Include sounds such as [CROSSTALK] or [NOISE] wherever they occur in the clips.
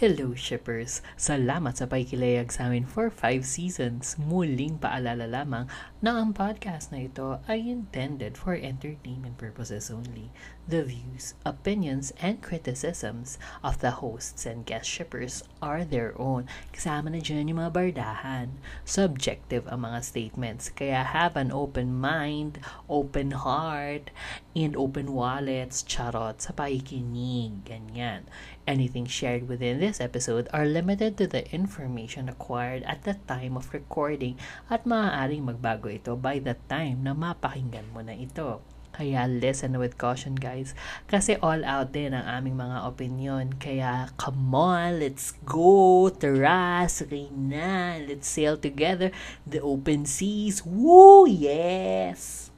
Hello shippers! Salamat sa pakikilayag sa amin for 5 seasons. Muling paalala lamang na ang podcast na ito ay intended for entertainment purposes only. The views, opinions, and criticisms of the hosts and guest shippers are their own. Kasama na dyan yung mga bardahan. Subjective ang mga statements, kaya have an open mind, open heart, and open wallets, charot, sa pakikinig. Ganyan. Anything shared within this episode are limited to the information acquired at the time of recording at maaaring magbago ito by the time na mapakinggan mo na ito. Kaya listen with caution guys. Kasi all out din ang aming mga opinion. Kaya come on, let's go. Tara, sakay na. Let's sail together the open seas. Woo, yes!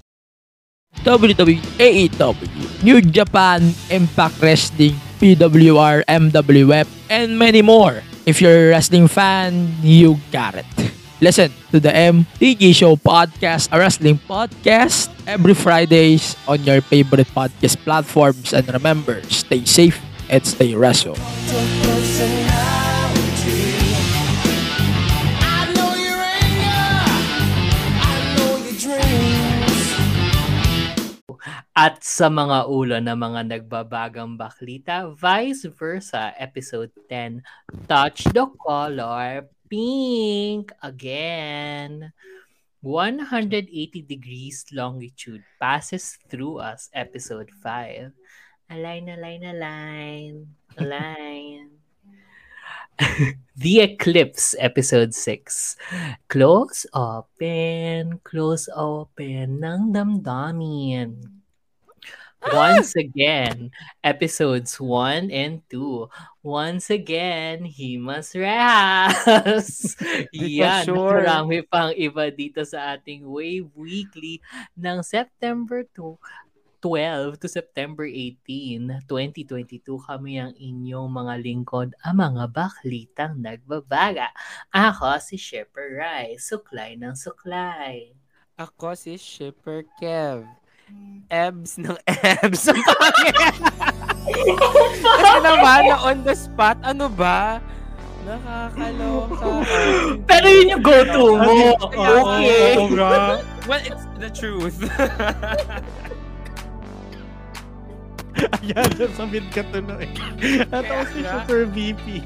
WWAEW, New Japan, Impact Wrestling, PWR, MWF, and many more. If you're a wrestling fan, you got it. Listen to the MTG Show podcast, a wrestling podcast, every Fridays on your favorite podcast platforms. And remember, stay safe and stay wrestle. At sa mga ulo ng mga nagbabagang baklita, vice versa, episode 10, Touch the Color Pink again. 180 degrees longitude passes through us, episode 5. Align, align, align, align. [LAUGHS] The Eclipse, episode 6. Close open, close open ng damdamin. Once again, episodes 1 and 2. Once again, he must rest. [LAUGHS] [LAUGHS] Yan, sure. marami pang iba dito sa ating Wave Weekly ng September 2 12 to September 18, 2022 kami ang inyong mga lingkod, ang mga baklitang nagbabaga. Ako si Shepper Rai, suklay ng suklay. Ako si Shipper Kev. Ebs ng ebs. [LAUGHS] Ang pangit. Kasi naman, na on the spot, ano ba? Nakakaloka. Pero yun yung go-to mo. Okay. Well, it's the truth. Ayan, sa mid ka tuloy. Natawa si Kaya nga. Super VP.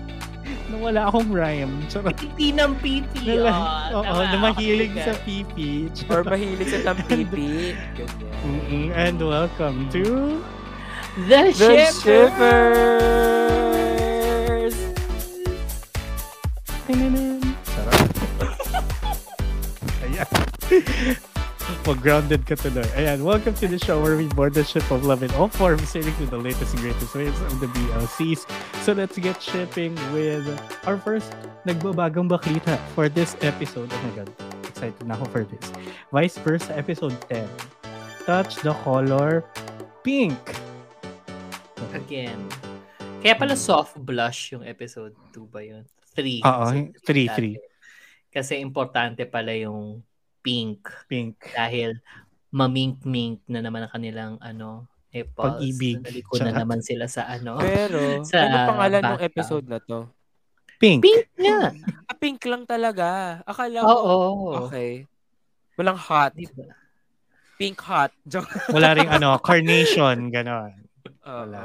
Nung wala akong rhyme. Charot. Piti ng piti. [LAUGHS] Nala- Oh, Oo, na mahilig sa PP. Or mahilig sa tampipi. [LAUGHS] Mm-mm, And welcome to... The, The Shipper. Shippers! Mag-grounded ka tuloy. Ayan, welcome to the show where we board the ship of love in all forms, sailing through the latest and greatest waves of the BLCs. So let's get shipping with our first nagbabagong baklita for this episode. Oh my God, excited na ako for this. Vice versa, episode 10. Touch the color pink. Again. Kaya pala soft blush yung episode 2 ba yun? 3. Oo, 3-3. Kasi importante pala yung pink Pink. dahil mamink-mink na naman ang kanilang ano, nipples. Pag-ibig. Naliko na naman sila sa ano. Pero, [LAUGHS] Sa ano pangalan ng episode na to? Pink. Pink nga. Ah, pink lang talaga. Akala ko, Oo. okay. Walang hot. Diba? Pink hot. Joke. Wala ring ano, [LAUGHS] carnation, gano'n. Wala.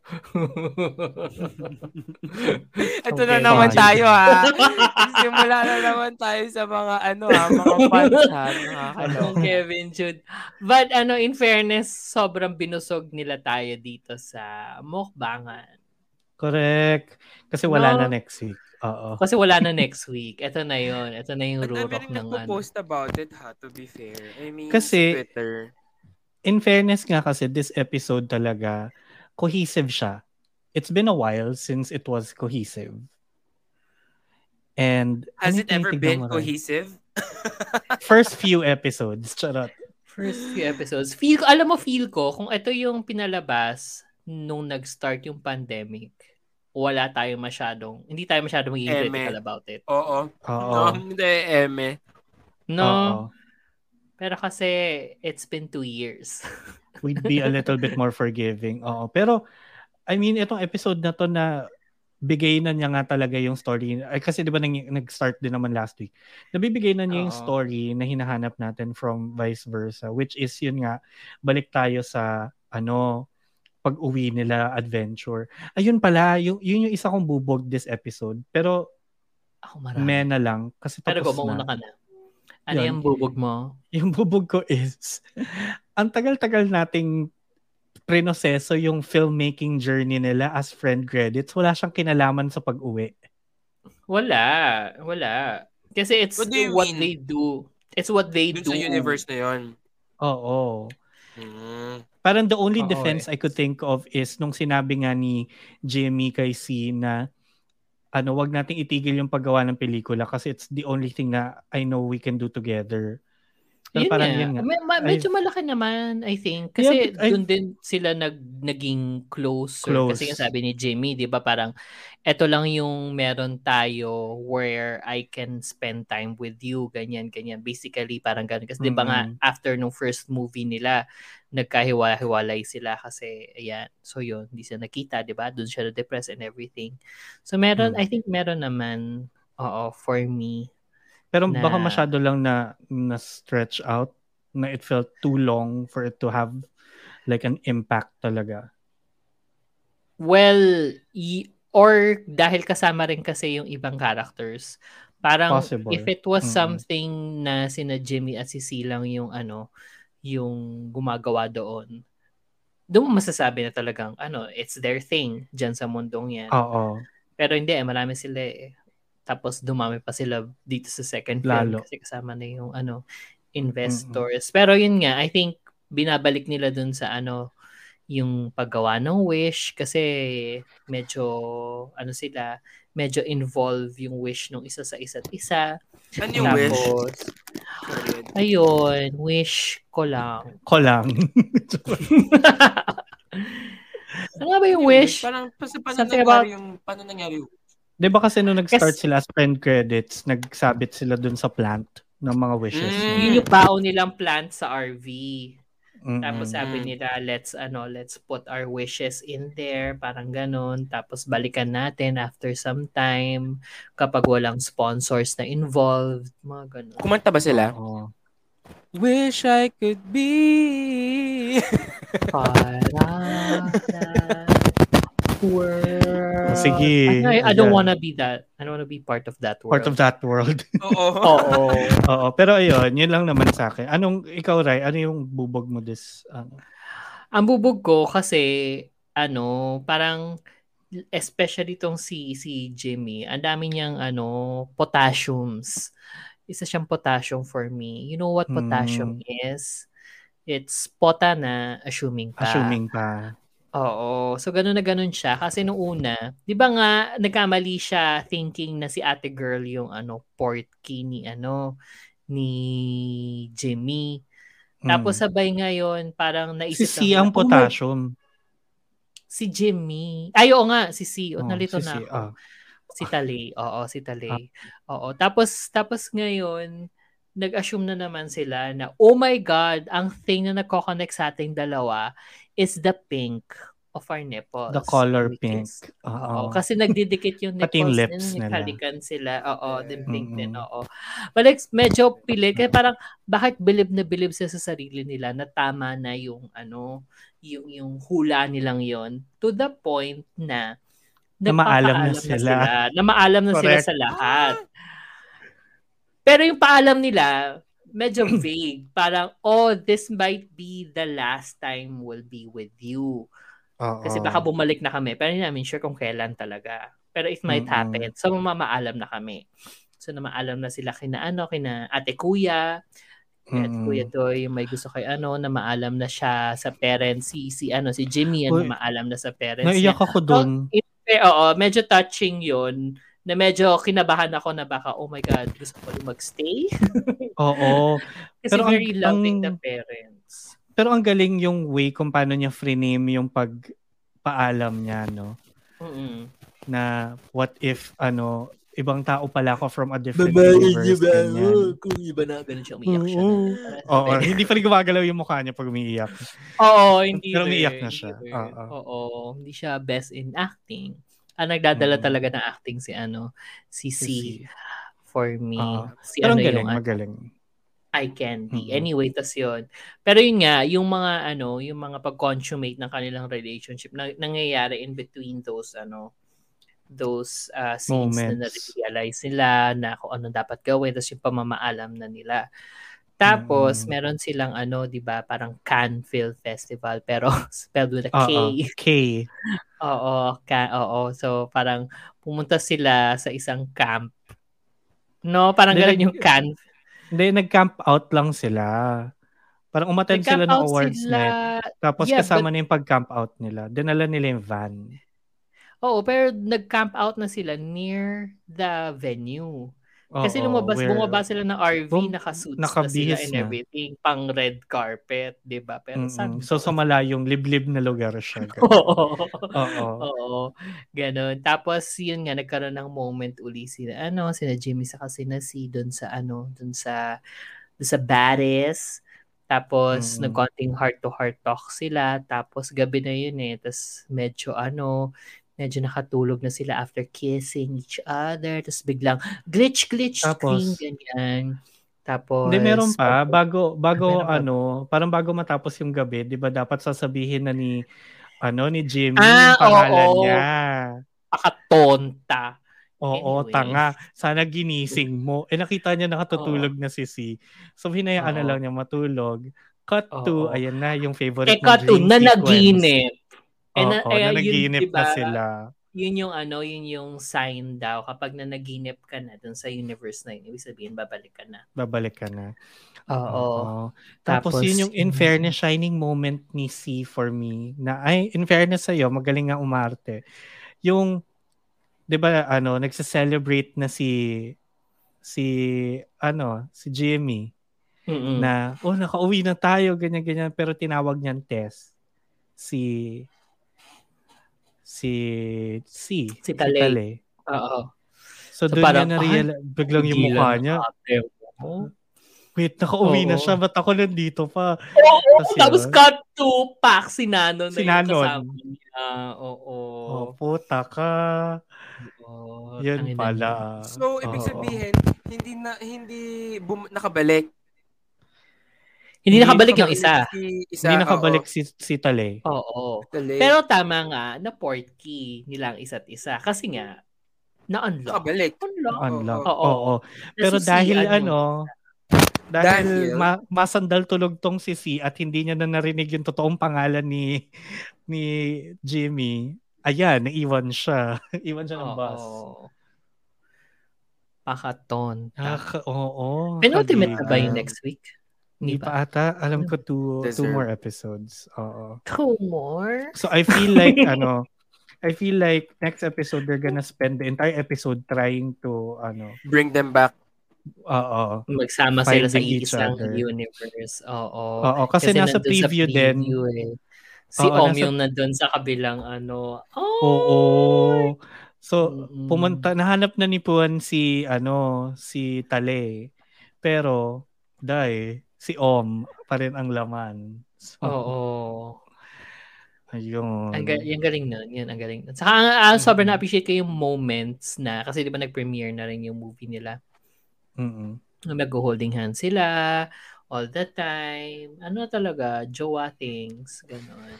[LAUGHS] Ito Okay, na naman fine. tayo ha. [LAUGHS] Simula na naman tayo sa mga ano ha, mga [LAUGHS] fans ha. Nakakaloka. Kevin Jude. But ano, in fairness, sobrang binusog nila tayo dito sa mukbangan. Correct. Kasi wala No. na next week. Oo. Kasi wala na next week. Ito na yon Ito na yung rurok ng ano. nagpo-post about it ha, to be fair. I mean, Kasi- Twitter. In fairness nga kasi, this episode talaga, cohesive siya. It's been a while since it was cohesive. And Has it ever been rin? cohesive? [LAUGHS] First few episodes. Charot. First few episodes. Feel ko, alam mo, feel ko, kung ito yung pinalabas nung nag-start yung pandemic, wala tayo masyadong, hindi tayo masyadong magiging Eme. critical about it. Oo. Oo. No, hindi, eme. No? Oo. Pero kasi, it's been two years. [LAUGHS] We'd be a little bit more forgiving. Oo. Pero, I mean, itong episode na to na bigay na niya nga talaga yung story. Ay, kasi di ba nang, nag-start din naman last week. Nabibigay na niya yung Oo. story na hinahanap natin from vice versa. Which is yun nga, balik tayo sa ano, pag-uwi nila adventure. Ayun pala, yung, yun yung isa kong bubog this episode. Pero Ako marami. mena lang. Kasi Pero tapos go, mauna na. ka na. Ano Yun. yung bubog mo? Yung bubog ko is, ang tagal-tagal nating prinoseso yung filmmaking journey nila as friend credits. Wala siyang kinalaman sa pag-uwi. Wala. Wala. Kasi it's What do what mean? they do. It's what they Dun do. sa universe na yun. Oo. Hmm. Parang the only Oo, defense I could think of is nung sinabi nga ni Jimmy kay C na ano, wag nating itigil yung paggawa ng pelikula kasi it's the only thing na I know we can do together. Pero Yun parang nga. yun nga. Me- ma- medyo malaki naman, I think. Kasi Yeah, doon din sila nag, naging closer. Close. Kasi nga sabi ni Jimmy, di ba parang, eto lang yung meron tayo where I can spend time with you, ganyan, ganyan. Basically, parang ganun. Kasi di ba nga, Mm-mm. after nung first movie nila, nagkahiwa-hiwalay sila kasi, ayan. So yun, hindi sila nakita, di ba? Doon siya na-depress and everything. So meron, Mm. I think meron naman, oo, for me, Pero na- baka masyado lang na na stretch out na it felt too long for it to have like an impact talaga. Well, y- or dahil kasama rin kasi yung ibang characters. Parang Possible. if it was Mm-mm. something na sina Jimmy at si C lang yung ano, yung gumagawa doon. Doon mo masasabi na talagang ano, it's their thing dyan sa mundong yan. Oo. Pero hindi eh, marami sila eh. Tapos dumami pa sila dito sa second film Lalo. kasi kasama na yung ano, investors. Pero yun nga, I think binabalik nila dun sa ano, yung paggawa ng wish kasi medyo ano sila, medyo involve yung wish ng isa sa isa't isa. Ano yung wish? Tapos, Sorry. ayun, wish ko lang. Ko lang. [LAUGHS] ano nga ba yung wish? Parang, pa- paano nangyari yung, paano nangyari yung, 'Di ba kasi nung nag-start Yes. sila as friend credits, nagsabit sila dun sa plant ng mga wishes. Mm. Yun yung baon nilang plant sa RV. Mm-mm. Tapos sabi Mm. nila, let's ano, let's put our wishes in there, parang ganun. Tapos balikan natin after some time kapag walang sponsors na involved, mga ganun. kumanta ba sila? Oo. Wish I could be. Para that world. Sige. I, I don't wanna be that. I don't wanna be part of that world. Part of that world. [LAUGHS] Oo. Oo. Oo, pero ayun, yun lang naman sa akin. Anong ikaw Ray, ano yung bubog mo this ano? Ang bubog ko kasi ano, parang especially tong si si Jimmy, ang dami niyang ano, potassiums. Isa siyang potassium for me. You know what potassium is? It's pota na assuming pa. Assuming pa. Oo. So, ganun na ganun siya. Kasi nung una, di ba nga, nagkamali siya thinking na si ate girl yung ano, port key ni ano, ni Jimmy. Tapos Mm. sabay ngayon, parang si naisip C lang ang na, "Oh, potassium. si Jimmy. Ay, oo nga, si C. Oh, nalito si na C, ako. ah. Si Tali. Oo, si Tali. Oo. Tapos, tapos ngayon, nag-assume na naman sila na, oh my God, ang thing na nagko-connect sa ating dalawa is the pink of our nipples. The color pink. Oo. Kasi nagdidikit yung nipples Pati yung lips nila. nagkalikan sila. Oo, din pink din, oo. But like, medyo pilit. Kaya parang, bakit bilib na bilib sila sa sarili nila na tama na yung, ano, yung, yung hula nilang yon to the point na, Na maalam na sila. Na maalam na sila sa lahat. Pero yung paalam nila, medyo [CLEARS THROAT] vague. Parang, oh, this might be the last time we'll be with you. Oo. Kasi baka bumalik na kami. Pero hindi namin sure kung kailan talaga. Pero it might Mm-mm. happen. So, mamaalam na kami. So, namaalam na sila kina ano, kina ate kuya. Kaya ate Mm-mm. kuya Doy, yung may gusto kay ano, na maalam na siya sa parents. Si, si, ano, si Jimmy, yan, Uy, na maalam na sa parents Naiyak niya. ako dun. Eh, oo, medyo touching yun na medyo kinabahan ako na baka, oh my God, gusto ko rin magstay. [LAUGHS] Oo. Kasi Pero ang- very loving the ang- parents. Pero ang galing yung way kung paano niya frame yung pagpaalam niya, no? Mm-mm. Na what if, ano, ibang tao pala ako from a different universe. ganyan. Kung iba na, ganun siya umiyak siya. [LAUGHS] Oo. Oo, sabi- hindi pa rin gumagalaw yung mukha niya pag umiiyak. Oo, hindi Pero umiiyak na siya. Oo. Oo, hindi siya best in acting. Ang nagdadala Mm. talaga ng acting si ano, si C. Si. For me. Oo. Si ano galing, yung magaling. eye candy. Mm. Anyway, tas yun. Pero yun nga, yung mga ano, yung mga pag-consummate ng kanilang relationship na nangyayari in between those ano, those uh, scenes na Moments. na-realize nila na kung ano dapat gawin, tapos yung pamamaalam na nila. Tapos, Mm. meron silang ano, di ba, parang Cannes Film Festival, pero [LAUGHS] spelled with a K. Oo. K. Oo, ka, oo. So, parang pumunta sila sa isang camp. No, parang ganun yung camp. Hindi, nag-camp out lang sila. Parang umattend sila ng awards sila. night. Tapos Yeah, kasama na yung pag-camp out nila. Dinala nila yung van. Oo, pero nag-camp out na sila near the venue. Kasi Oo, lumabas, where- bumaba sila ng RV, Bum- nakasuits na sila nakabihis and na. everything, pang red carpet, di ba? Pero Mm-mm. saan? So sa malayong liblib na lugar siya. [LAUGHS] Oo. Oo. Oo. Ganon. Tapos, yun nga, nagkaroon ng moment uli sila, ano, sina Jimmy sa kasi na si doon sa, ano, doon sa, doon sa Baris. Tapos, Mm-mm. nagkonting heart-to-heart talk sila. Tapos, gabi na yun eh. Tapos, medyo, ano, medyo nakatulog na sila after kissing each other. Tapos, biglang, glitch-glitch Tapos- screen, ganyan. Tapos, Hindi, meron pa. Bago, bago Meron pa. ano, parang bago matapos yung gabi, di ba dapat sasabihin na ni, ano, ni Jimmy Ah, yung pangalan oo. niya. Pakatonta. Oo, Anyway. tanga. Sana ginising mo. Eh, nakita niya nakatutulog na si C. So, hinayaan na Oo. lang niya matulog. Cut to, Oo. ayan na, yung favorite Eka mong to, na naginip. Oo, na- eh, na yun, naginip diba, na sila. Yun yung ano, yun yung sign daw. Kapag nanaginip ka na dun sa universe na yun, ibig sabihin, babalik ka na. Babalik ka na. Oo. Tapos, Tapos, yun yung in yun. fairness shining moment ni C for me na ay in fairness sa'yo, magaling nga umarte. Yung 'di ba ano, nagse-celebrate na si si ano, si Jimmy Mm-mm. na oh nakauwi na tayo ganyan ganyan pero tinawag niyan Tess si si si Si Talay. Oo. So, So, doon parang, niya na-real, biglang yung mukha niya. mo. Wait, nakauwi na Oo. siya. Ba't ako nandito pa? Oo, Tas tapos yun. cut to pack si Nanon Si na yung Nanon. kasama niya. Oo. Oh, puta ka. Oo. Yun pala. niya. So, ibig sabihin, hindi na hindi bum- nakabalik. Hindi Hindi nakabalik yung isa. Si isa Hindi nakabalik oo. si, si Tale. Oo. Dali. Pero tama nga, na port key nilang isa't isa. Kasi nga, na-unlock. nakabalik. Unlock. Unlock. Oo. Oo. Pero Kasi si dahil ano, ano, dahil Dahil- ma- masandal tulog tong si C at hindi niya na narinig yung totoong pangalan ni ni Jimmy, ayan, naiwan siya. [LAUGHS] Iwan siya ng bus. Oo. Pakatonta. Nakaka- oo. Penultimate na ba yung next week? Hindi pa ata. Alam ko two, two Deserve. more episodes. Oo. Two more? So I feel like [LAUGHS] ano, I feel like next episode they're gonna spend the entire episode trying to ano, Bring them back. oo. Magsama sila sa isang other. universe. Oo. Oo, kasi, nasa nandun sa preview, din. eh. Si Oo, Om nasa- yung nandun sa kabilang ano. Oh! Oo. So Mm-mm. pumunta nahanap na ni Puan si ano, si Tale. Pero dai si Om pa rin ang laman. So, Oo. Ayun. Ang, ga- yung galing nun. Yun, ang galing nun. Saka uh, sobrang Mm. na-appreciate ko yung moments na, kasi di ba nag-premiere na rin yung movie nila. Mm-mm. Mag-holding hands sila all the time. Ano talaga, jowa things. Ganon.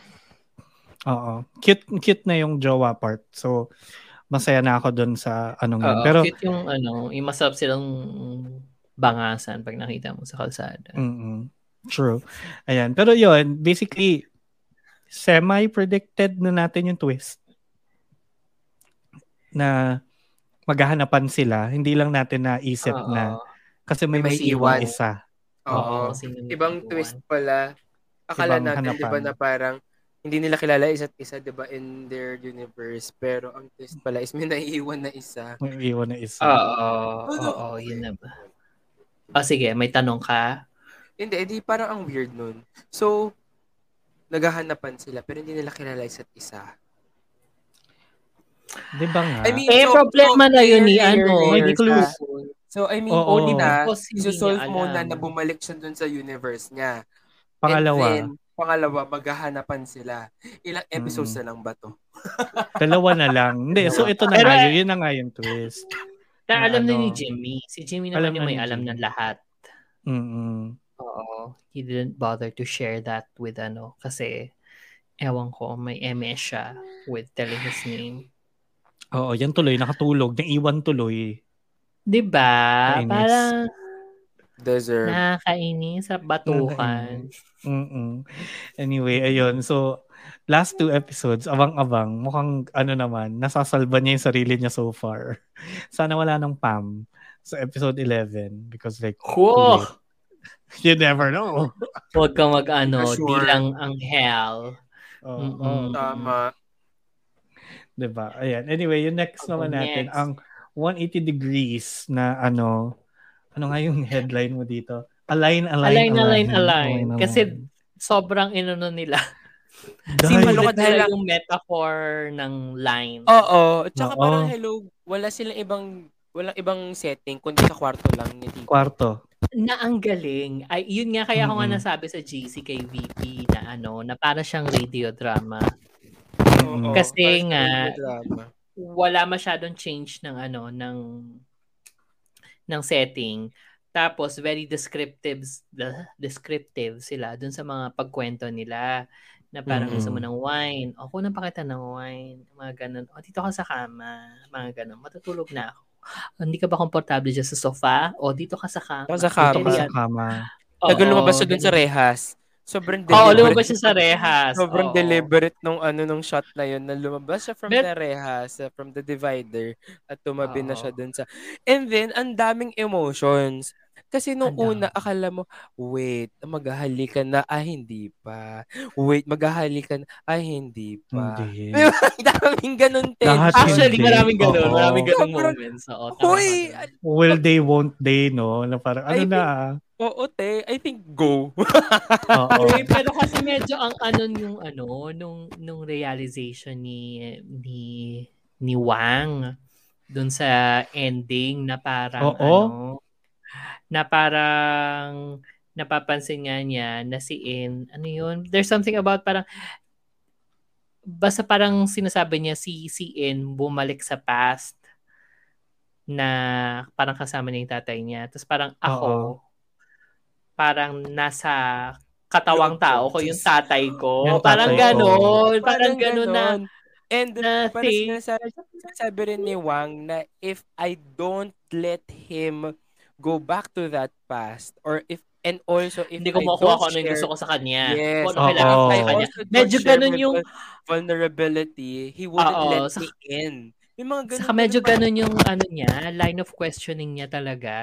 Oo. Cute cute na yung jowa part. So masaya na ako doon sa anong. Oo, Pero cute yung ano, yung masarap silang bangasan pag nakita mo sa kalsada. mm True. Ayan. Pero yun, basically, semi-predicted na natin yung twist. Na maghahanapan sila. Hindi lang natin naisip Oo. na. Kasi may May may iwan isa. Oo. Ibang iwan. twist pala. Akala Ibang natin, di ba, na parang hindi nila kilala isa't isa, di ba, in their universe. Pero ang twist pala is may [LAUGHS] naiiwan na isa. May iwan na isa. Oo, oo, yun na ba. O sige, may tanong ka? Hindi, edi parang ang weird nun. So, naghahanapan sila, pero hindi nila kilala isa't isa. Di ba nga? I mean, Eh, so- problema so, na yun ni ano. May layer clue. sa- So, I mean, Oo. hindi isosolve niya muna alam. na bumalik siya dun sa universe niya. Pangalawa. And then, Pangalawa, maghahanapan sila. Ilang episodes Mm. na lang ba to? Dalawa na lang. Hindi, so ito na nga yun. Yun na nga yung twist. Na Na alam na ano, ni Jimmy. Si Jimmy alam naman yung na may ni alam Jimmy. ng lahat. Mm-mm. Oo. He didn't bother to share that with ano. Kasi, ewan ko, may MS siya with telling his name. Oo, yan tuloy. Nakatulog. Naiwan tuloy. Diba? Kainis. Parang Deserve. nakakainis sa batukan. Mm-mm. Anyway, ayun. So, last two episodes, abang-abang. Mukhang, ano naman, nasasalba niya yung sarili niya so far. [LAUGHS] Sana wala ng Pam sa episode 11 because like, Cool! [LAUGHS] you never know. Huwag ka mag-ano, Sure. di lang ang hell. Oo, Mm-mm. oo. Tama. Diba? Ayan. Anyway, yung next Okay, naman natin, next. ang 180 degrees na ano, ano nga yung headline mo dito? Align, align, Align, align, align. naman. Kasi sobrang inano nila. Dahil- Sinulit dahil- nila yung metaphor ng line. Oo. Tsaka Oo. parang hello, wala silang ibang walang ibang setting kundi sa kwarto lang ni Tito. kwarto. na ang galing. Ay, yun nga kaya ako nga Mm-mm. nasabi sa GC kay VP na ano, na para siyang radio drama. Oo, Kasi parang nga, drama. Wala masyadong change ng ano, ng ng setting. Tapos very descriptive the descriptive sila dun sa mga pagkwento nila na parang Mm-mm. gusto mo ng wine. O, kung pakita ng wine. Mga ganun. O, dito ka sa kama. Mga ganun. Matutulog na ako. O, hindi ka ba komportable dyan sa sofa? O, dito ka sa kama. Dito ka sa kama. Pwede Sa kama. Tagal lumabas siya dun sa rehas. Sobrang Oo, deliberate. lumabas siya sa rehas. Sobrang Oo. deliberate nung ano nung shot na yun na lumabas siya from Mer- the rehas, uh, from the divider at tumabi na Oo. siya dun sa And then ang daming emotions. Kasi nung Ang una akala mo, wait, maghahalikan na ah hindi pa. Wait, maghahalikan ay hindi pa. Hindi. [LAUGHS] Diba? Ang daming ganun Lahat tension. Actually, Hindi. maraming ganun. Oo. Maraming ganung Sobrang- moments. Oo, Hoy. Will they, won't they, no? Na parang, ano I na ah. Oo, te. I think go. Oo. Eh, pero kasi medyo ang ano yung ano nung nung realization ni ni ni Wang dun sa ending na parang Oo. ano na parang napapansin nga niya na si In ano yun there's something about parang basta parang sinasabi niya si si In bumalik sa past na parang kasama niya yung tatay niya tapos parang ako Oo. parang nasa katawang tao ko yung tatay ko. Yung parang tatay ko. ganon. Parang ganon na. And na parang thing. sinasabi, sinasabi rin ni Wang na if I don't let him go back to that past or if and also if Hindi ko makuha kung ano yung gusto ko sa kanya. Yes. Kung ano Oo. kailangan ko sa kanya. Medyo my yung, vul- vulnerability. He wouldn't Oo, let sa- me in. Yung mga ganun. saka medyo ganun yung ano niya, line of questioning niya talaga.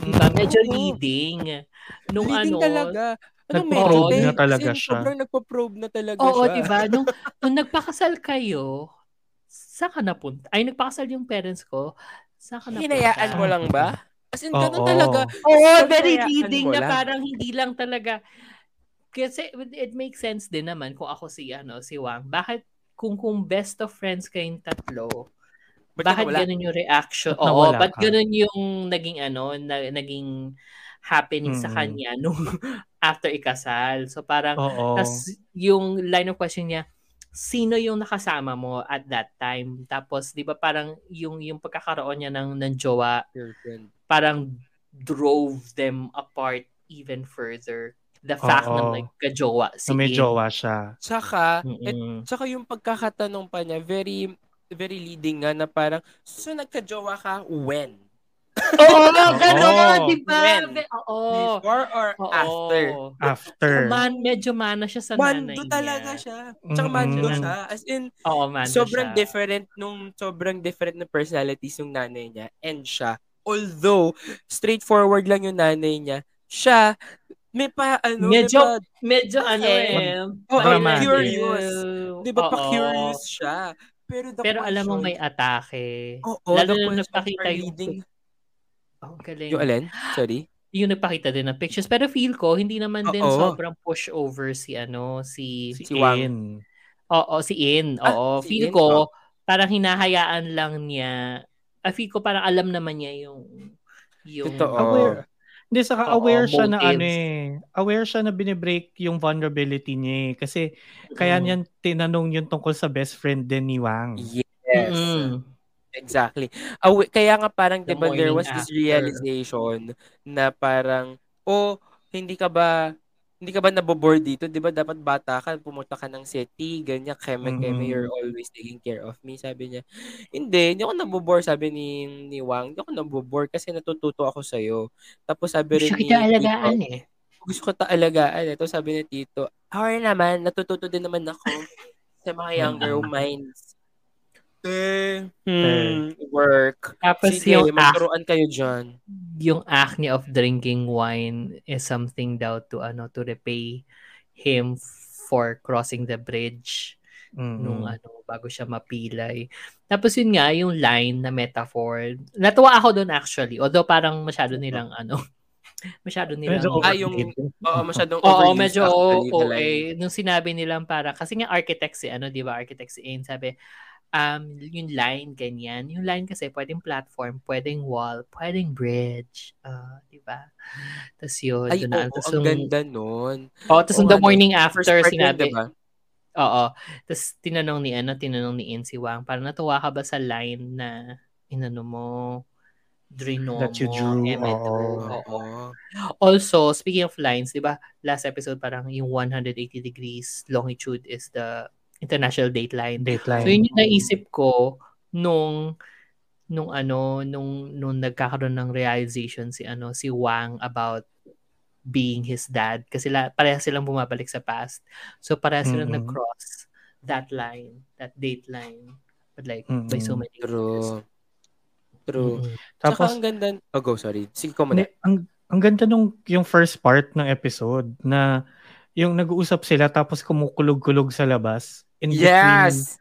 Diba? Medyo Oo. leading. Nung Leading ano, talaga. Anong Nagpo-probe na talaga siya. Sobrang nagpo-probe na talaga Oo, siya. diba? Nung, nung nagpakasal kayo, saan ka napunta? Ay, nagpakasal yung parents ko, saan ka napunta? Hinayaan mo lang ba? As in, ganun Oo. talaga. Oo, Sobrang very hayaan leading na parang hindi lang talaga. Kasi it makes sense din naman kung ako si ano si Wang. Bakit kung kung best of friends kayong tatlo, ka bakit nawala? ganun yung reaction? Ba't Oo, ba't ka? ganun yung naging ano, na, naging happening sa Mm. kanya nung [LAUGHS] after ikasal. So parang tas yung line of question niya, sino yung nakasama mo at that time? Tapos 'di ba parang yung yung pagkakaroon niya ng ng jowa Girlfriend. parang drove them apart even further. The fact na Oo. may kajowa si Na may jowa siya. Tsaka, et, Mm-mm. tsaka yung pagkakatanong pa niya, very very leading nga na parang, so nagka-jowa ka when? [LAUGHS] Oo, gano'n, di ba? Oo. Before or Oo. after? After. Man, medyo mana siya sa nanay Mando niya. talaga siya. Tsaka Mm-mm. mando siya. As in, Oo, mando sobrang siya. different nung sobrang different na personalities yung nanay niya and siya. Although, straightforward lang yung nanay niya, siya, may pa, ano, Medyo- may Medyo ano Eh, oo, parang- curious. Pa, di ba, Oo. pa-curious siya. Pero, the Pero alam mo question- may atake. Oo, Lalo the na nagpakita yung... leading- Oh, galing. Yung alin? Sorry? yung nagpakita din ng pictures. Pero feel ko, hindi naman din Oo. sobrang push over si ano, si... Si, Si Wang. In. Oo, si In. Ah, Oo, si feel In, ko, oh. parang hinahayaan lang niya. I feel ko parang alam naman niya yung... yung Totoo. Aware. Hindi, saka Oo, aware siya na ano eh. Aware siya na binibreak yung vulnerability niya eh. Kasi kaya Mm. niyan tinanong yun tungkol sa best friend din ni Wang. Yes. Mm. Exactly. Aw- kaya nga parang, di ba, there was this after. realization na parang, oh, hindi ka ba, hindi ka ba nabobore dito? Di ba dapat bata ka, pumunta ka ng city, ganyan, keme-keme, Mhm. you're always taking care of me. Sabi niya, hindi, hindi ako nabobore, sabi ni, ni Wang, hindi ako nabobore kasi natututo ako sa'yo. Tapos sabi rin Gusto ni kita alagaan eh. gusto ko ta alagaan. Ito sabi ni Tito, ako naman, natututo din naman ako [LAUGHS] sa mga younger minds. Eh, hmm, work. Tapos Sige, yung act, magturuan kayo dyan. yung acne of drinking wine is something daw to ano to repay him for crossing the bridge Mm-mm. nung ano bago siya mapilay. Tapos yun nga yung line na metaphor. Natuwa ako doon actually. Although parang masyado nilang ano [LAUGHS] masyado nilang Medyo Ah, yung-. Oo, masyadong Oo, overused medyo eh. Nung sinabi nilang para, kasi nga architect si, ano, di ba, architect si Ain, sabi, um, yung line, ganyan. Yung line kasi, pwedeng platform, pwedeng wall, pwedeng bridge. Ah, di ba? Tapos yun, Ay, doon na. oo, Tapos ang yung- ganda nun. Oo, tapos in the nga, morning First after, sinabi, diba? oo. Tapos tinanong ni, ano, tinanong ni In si Wang, parang natuwa ka ba sa line na, inano mo, drino That you drew, eme oo. drew. Oo. Also, speaking of lines, di ba, last episode parang yung 180 degrees longitude is the international date line. Dateline. So yun yung naisip ko nung nung ano nung nung nagkakaroon ng realization si ano si Wang about being his dad kasi la, pareha silang bumabalik sa past. So pareha silang Mm-mm. nag-cross that line, that date line. But like by so many years. True. True. Mm-mm. Tsaka Tapos, ang ganda, oh go, sorry. Sige ko muna. Ang, ang ganda nung yung first part ng episode na yung nag-uusap sila tapos kumukulog-kulog sa labas. In between Yes!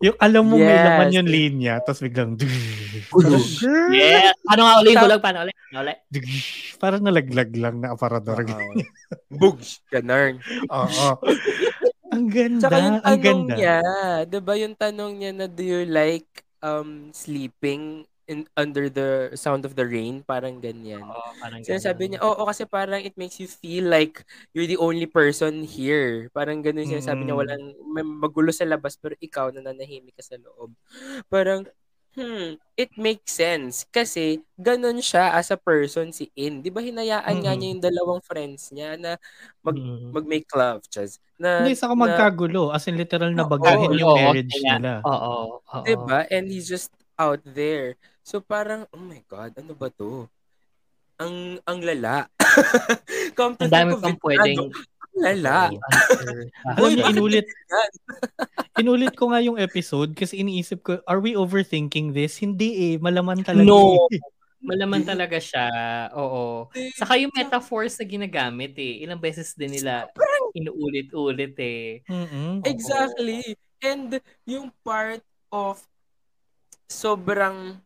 Yung alam mo may Yes. laman yung linya tapos biglang. [LAUGHS] Yeah. Paano nga ulit Sa- kulog? Paano ulit? Ulit? [LAUGHS] parang nalaglag lang na aparador. Oo. [LAUGHS] Bugs! Ganun. Oo. ang ganda. Tsaka yung ang tanong ganda. niya, di ba yung tanong niya na do you like um sleeping in under the sound of the rain? Parang ganyan. Oo, parang Sinasabi niya, oo, kasi parang it makes you feel like you're the only person here. Parang ganun yung sinasabi niya, Mm. walang, may magulo sa labas, pero ikaw nananahimik ka sa loob. Parang, hmm, it makes sense. Kasi, ganun siya as a person si In. Di ba hinayaan nga Mm-mm. niya yung dalawang friends niya na mag, Mm. mag-make love, Chaz. Na, Hindi, saka na- magkagulo. As in literal na bagahin yung Oo, marriage kaya- nila. Oo, oo. Diba? And he's just out there. So parang, oh my God, ano ba to? Ang ang lala. [LAUGHS] Come to Ang dami it, pwedeng ano, ang lala. [LAUGHS] Alam niyo, inulit, [LAUGHS] inulit ko nga yung episode kasi iniisip ko, are we overthinking this? Hindi eh, malaman talaga. No. eh. Malaman talaga siya. Oo. Saka yung metaphors na ginagamit eh. Ilang beses din nila inuulit-ulit eh. Mm-mm. Exactly. And yung part of sobrang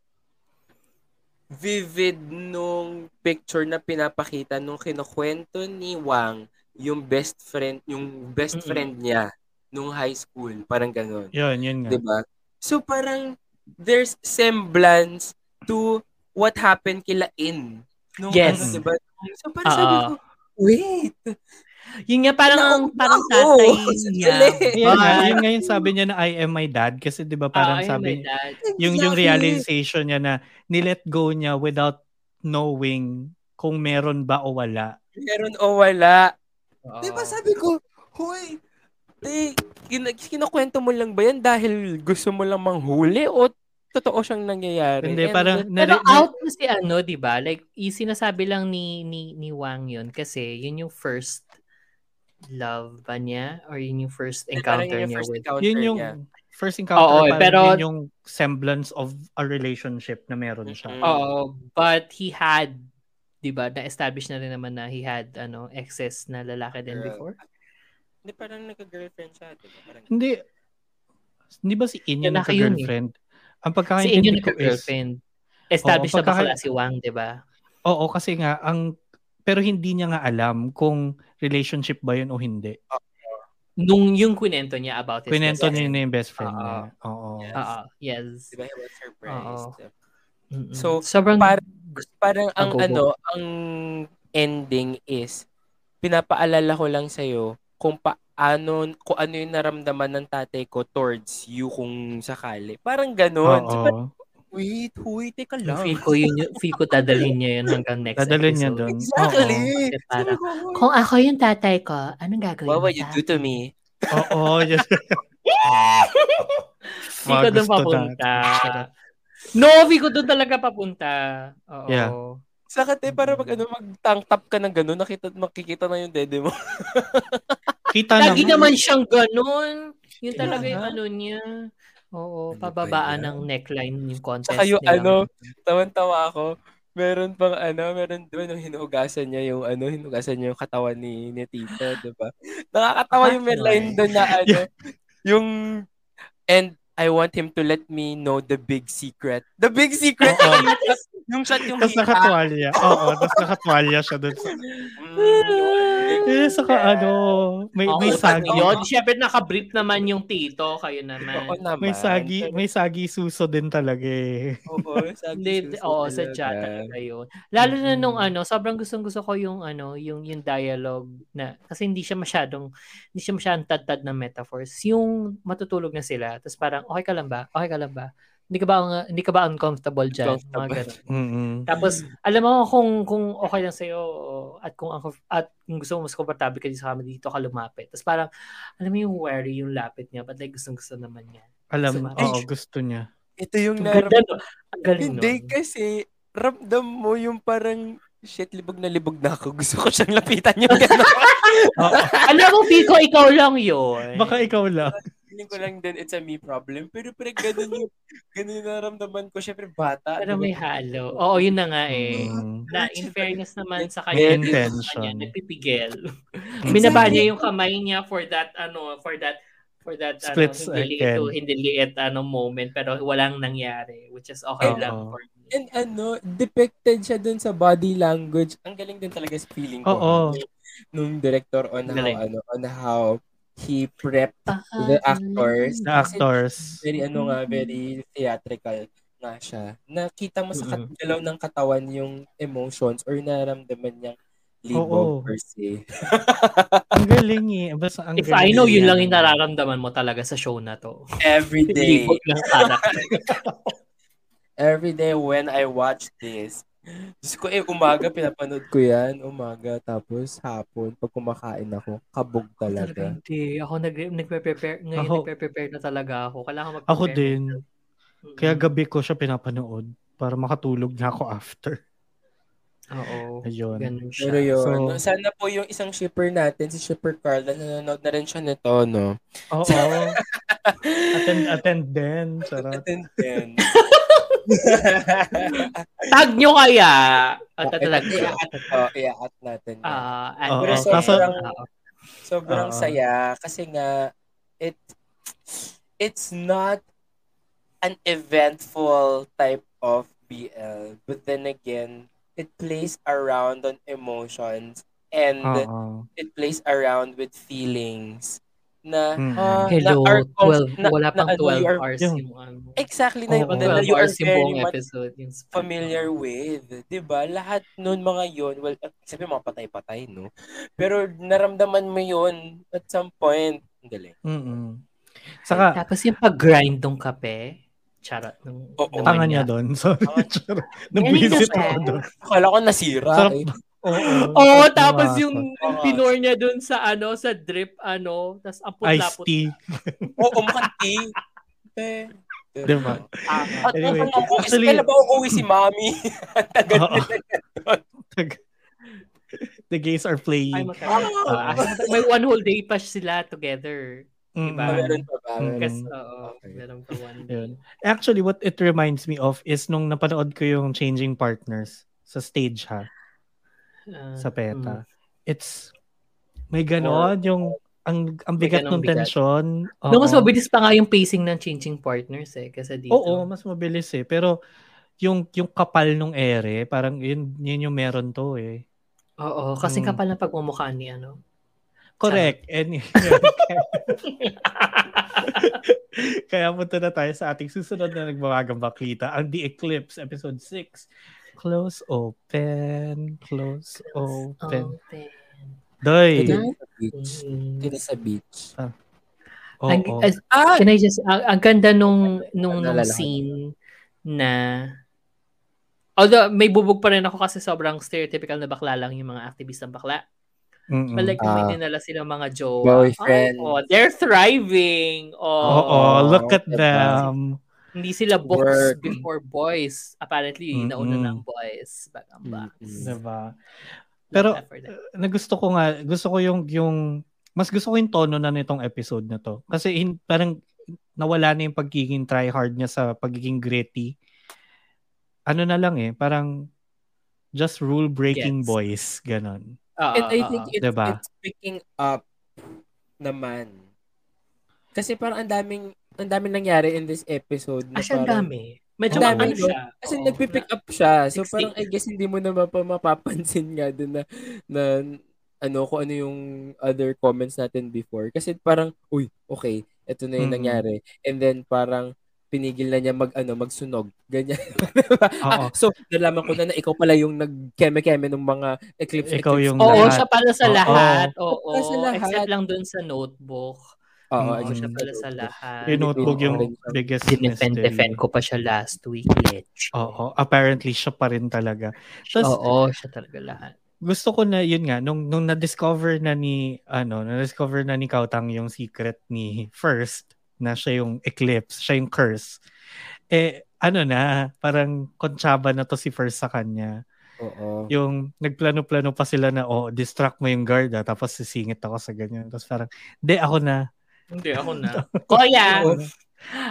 vivid nung picture na pinapakita nung kinukwento ni Wang yung best friend yung best Mm-mm. friend niya nung high school parang ganun Yun, yun nga. 'di ba so parang there's semblance to what happened kila in nung Yes. ano 'di ba so parang sabi Oo. ko wait Yun nga parang Nauna parang [LAUGHS] tatay niya. Nga, But- yun nga yung sabi niya na I am my dad kasi 'di ba parang ayun, sabi dad. yung yung Exactly. realization niya na nilet go niya without knowing kung meron ba o wala. meron o wala Oo. Di ba sabi ko, Hoy, eh, kin- kinukwento mo lang ba yan dahil gusto mo lang manghuli o totoo siyang nangyayari? Hindi And, parang Pero nare- na- out na si ano, 'di ba? Like easy na sabi lang ni ni ni Wang 'yun kasi yun yung first love ba niya or yun yung first encounter yun yung niya first with encounter yun yung niya. first encounter Oo, pero- yun yung semblance of a relationship na meron siya. Mm-mm. Oo, but he had 'di ba, na-establish na rin naman na he had ano, excess na lalaki din Girl. before. Hindi, parang nagka-girlfriend siya. Diba? Parang, Hindi hindi ba si In yung Lalaki yun eh. girlfriend Ang Si Inyo pagkakaintindi ko is nagka-girlfriend. Established Oo, na bakla pagkaka- si Wang, 'di ba? Oo, kasi nga ang pero hindi niya nga alam kung relationship ba yun o hindi. Nung yung kwento niya about his Kwento niya na yung best friend Oo. niya. Oo. Yes. Oo, yes. di ba, he was surprised. Mm-mm. So, sobrang par- Gusto- Parang ang Ang ano, ang ending is pinapaalala ko lang sa kung paano kung ano yung naramdaman ng tatay ko towards you kung sakali. Parang gano'n. So, parang, Oo. Wait, huy, teka lang. feel ko yun, feel ko dadalhin niya yun hanggang next Dadalhin niya episode. doon. Exactly. Kasi parang, Kung ako yung tatay ko, anong gagawin What would you sa do to me? Oo. [LAUGHS] Oo. Yes. Feel ko doon papunta. No, feel ko doon talaga papunta. Oo. Yeah. Sakit eh, para mag, ano, mag-tank top ka ng gano'n, nakita, makikita na yung dede mo. Kita Lagi naman. naman siyang ganun. Yun talaga yung ano niya. Oo, Ano ba pababaan ng neckline yung contest Saka yung nila. ano, tawan-tawa ako. Meron pang ano, meron doon yung hinugasan niya yung ano, hinugasan niya yung katawan ni, ni Tito, di ba? [LAUGHS] Nakakatawa yung may line doon na ano, [LAUGHS] yung, and I want him to let me know the big secret. The big secret! Oo. yung, yung shot yung Tapos nakatwalya. Oo, tapos nakatwalya siya doon sa... Mm, Eh, saka ano, may, Oo, may sagi. Yun, syempre nakabrief naman yung tito, kayo naman. Oo naman. May sagi, may sagi suso din talaga eh. Oo, [LAUGHS] sagi suso oo, talaga. sadya talaga yun. Lalo na nung ano, sobrang gustong gusto ko yung ano, yung yung dialogue na kasi hindi siya masyadong hindi siya masyadong tad-tad na metaphors. Yung matutulog na sila, tapos parang okay ka lang ba? Okay ka lang ba? Hindi ka ba ang- hindi ka ba uncomfortable diyan? Mga ganun. [LAUGHS] Mm-mm. Tapos alam mo kung kung okay lang sa at kung ang at kung gusto mo mas komportable ka sa kama dito ka lumapit. Tapos parang alam mo yung wary yung lapit niya, but like gustong gusto naman niya. Alam, Suma- oo, gusto niya. Ito yung naram- ganda no? Ang galing Hindi nun. kasi, ramdam mo yung parang, shit, libog na libog na ako. Gusto ko siyang lapitan yung gano'n. [LAUGHS] Oo, Alam mo, feel ko ikaw lang yun. baka ikaw lang. [LAUGHS] Feeling ko lang din, it's a me problem. Pero pero ganun yung, ganun yung naramdaman ko. Syempre, bata. Pero may halo. Oo, yun na nga eh. Mm. Na in [LAUGHS] fairness naman sa May kanya, intention. kanya nagpipigil. Binaba niya yung kamay niya for that ano, for that for that Split ano, hindi liit, hindi liit ano moment pero walang nangyari which is okay Oo. lang for me. And ano, depicted siya dun sa body language. Ang galing din talaga sa feeling ko. Oo. Nung director on how, ano, on how he prepped the actors. The Kasi actors. very ano nga, very theatrical nga siya. Nakita mo sa kat- galaw ng katawan yung emotions or nararamdaman niyang Oo. libog per se. Ang galing eh. Basta ang If galing I know, yun lang yung nararamdaman mo talaga sa show na to. Every [LAUGHS] day, Libog lang sana. [LAUGHS] every day when I watch this, Diyos ko, eh, umaga, pinapanood ko yan. Umaga, tapos hapon, pag kumakain ako, kabog Talaga talaga. hindi. Ako nag nagpe-prepare ngayon Ako- nagpe-prepare na talaga ako. Kailangan mag Ako din. Kaya gabi ko siya pinapanood para makatulog na ako after. Oo. Ayun. Ganun siya. Pero yun, So- no, sana po yung isang shipper natin, si Shipper Carl, na nanonood na rin siya nito, no? Oo. [LAUGHS] attend, attend din. Sarap. Attend din. [LAUGHS] Tag nyo kaya. At talaga. I-at, oh, i-at natin. Ah, at Oo, pero sobrang Sobrang Oo. saya kasi nga it it's not an eventful type of BL but then again it plays around on emotions and Oo. it plays around with feelings na Mm. ah, Hello, na are com- 12, na- wala na pang ano, 12 you are- hours yung- yung ano. exactly na Oo. yun, na 12 you are very much episode. Yung familiar with, 'di ba? Lahat noon mga 'yon, well, sabi mga patay-patay, no? Pero naramdaman mo 'yon at some point. Ang galing. Mm-mm. Saka, Tapos yung pag-grind ng kape, charot. Nung, Oo. nung tanga niya. niya doon. [LAUGHS] Sorry. Charot. Nabisit ako doon. Akala ko nasira. Sarap. eh. Oo. Oo, sarap tapos na yung, yung pinor niya dun sa ano, sa drip, ano, tapos ang Iced putla-putla. tea. Oo, mukhang tea. Eh, Diba? Ah, At Anyway, ako, actually- kailan ba uuwi si tagal Oo. nila. The gays are playing. ay, pa. May one whole day pa sila together. Diba? Meron pa ba? Mm. Kasi, oo, meron pa one day. Actually, what it reminds me of is nung napanood ko yung Changing Partners sa stage ha, Ah, sa mm. PETA. It's, may ganon, yung, ang, ang bigat ng bigat. tensyon. No, mas mabilis pa nga yung pacing ng changing partners eh, kasi dito. Oo, mas mabilis eh. Pero, yung yung kapal nung ere, parang yun, yun yung meron to eh. Oo, kasi Mm. kapal ng pagmumukha ni ano. Correct. And, [LAUGHS] [LAUGHS] kaya punta na tayo sa ating susunod na nagbawagang baklita, ang The Eclipse, episode 6. Close, open, close, open. Open. Doy. Kaya sa beach. Sa beach. Oo. Ang, as- Ah! can I just, ang, ang ganda nung, nung, nung scene na, although may bubog pa rin ako kasi sobrang stereotypical na bakla lang yung mga activist ng bakla. Mm-mm. But like, Ah. may dinala silang mga jowa. Boyfriend. Oh, they're thriving. Oh, Oo, look at diba? them. Hindi sila books Work. before boys. Apparently, nauna Mm-mm. ng boys. Bagambas. Mm-mm. Diba? Love Pero, that for them. na gusto ko nga, gusto ko yung, yung, mas gusto ko yung tono na nitong episode na to. Kasi in, parang nawala na yung pagiging try hard niya sa pagiging gritty. Ano na lang eh, parang just rule breaking Gets. boys, ganon. Oo, And I oo, think oo. it's, Diba? it's picking up naman. Kasi parang ang daming ang daming nangyari in this episode na Ah, siya ang parang, dami. Medyo Ang dami, ano siya. Kasi Oo. nagpipick up siya. So parang I guess hindi mo na mapa, mapapansin nga dun na, na ano kung ano yung other comments natin before. Kasi parang, uy, okay, ito na yung Mm. nangyari. And then parang pinigil na niya mag ano magsunog ganyan ah, [LAUGHS] Oo. so nalaman ko na na ikaw pala yung nagkeme-keme ng mga eclipse Ikaw eclipse yung Oo, lahat. siya pala sa Oo. lahat. Oo, Siya sa lahat. except lang dun sa notebook. Oo, Mm. Except siya sa pala sa lahat. Yung notebook yung biggest Dinefend-defend mystery. ko pa siya last week, bitch. Oo, apparently siya pa rin talaga. Tas, Oo, siya talaga lahat. gusto ko na yun nga nung nung na-discover na ni ano, na-discover na ni Kautang yung secret ni First na siya yung eclipse, siya yung curse. Eh ano na, parang kontsaba na to si First sa kanya. Oo. Yung nagplano-plano pa sila na oh, distract mo yung guard ah, tapos sisingit ako sa ganyan. Tapos parang, "De ako na." Hindi, ako na. [LAUGHS] Kuya!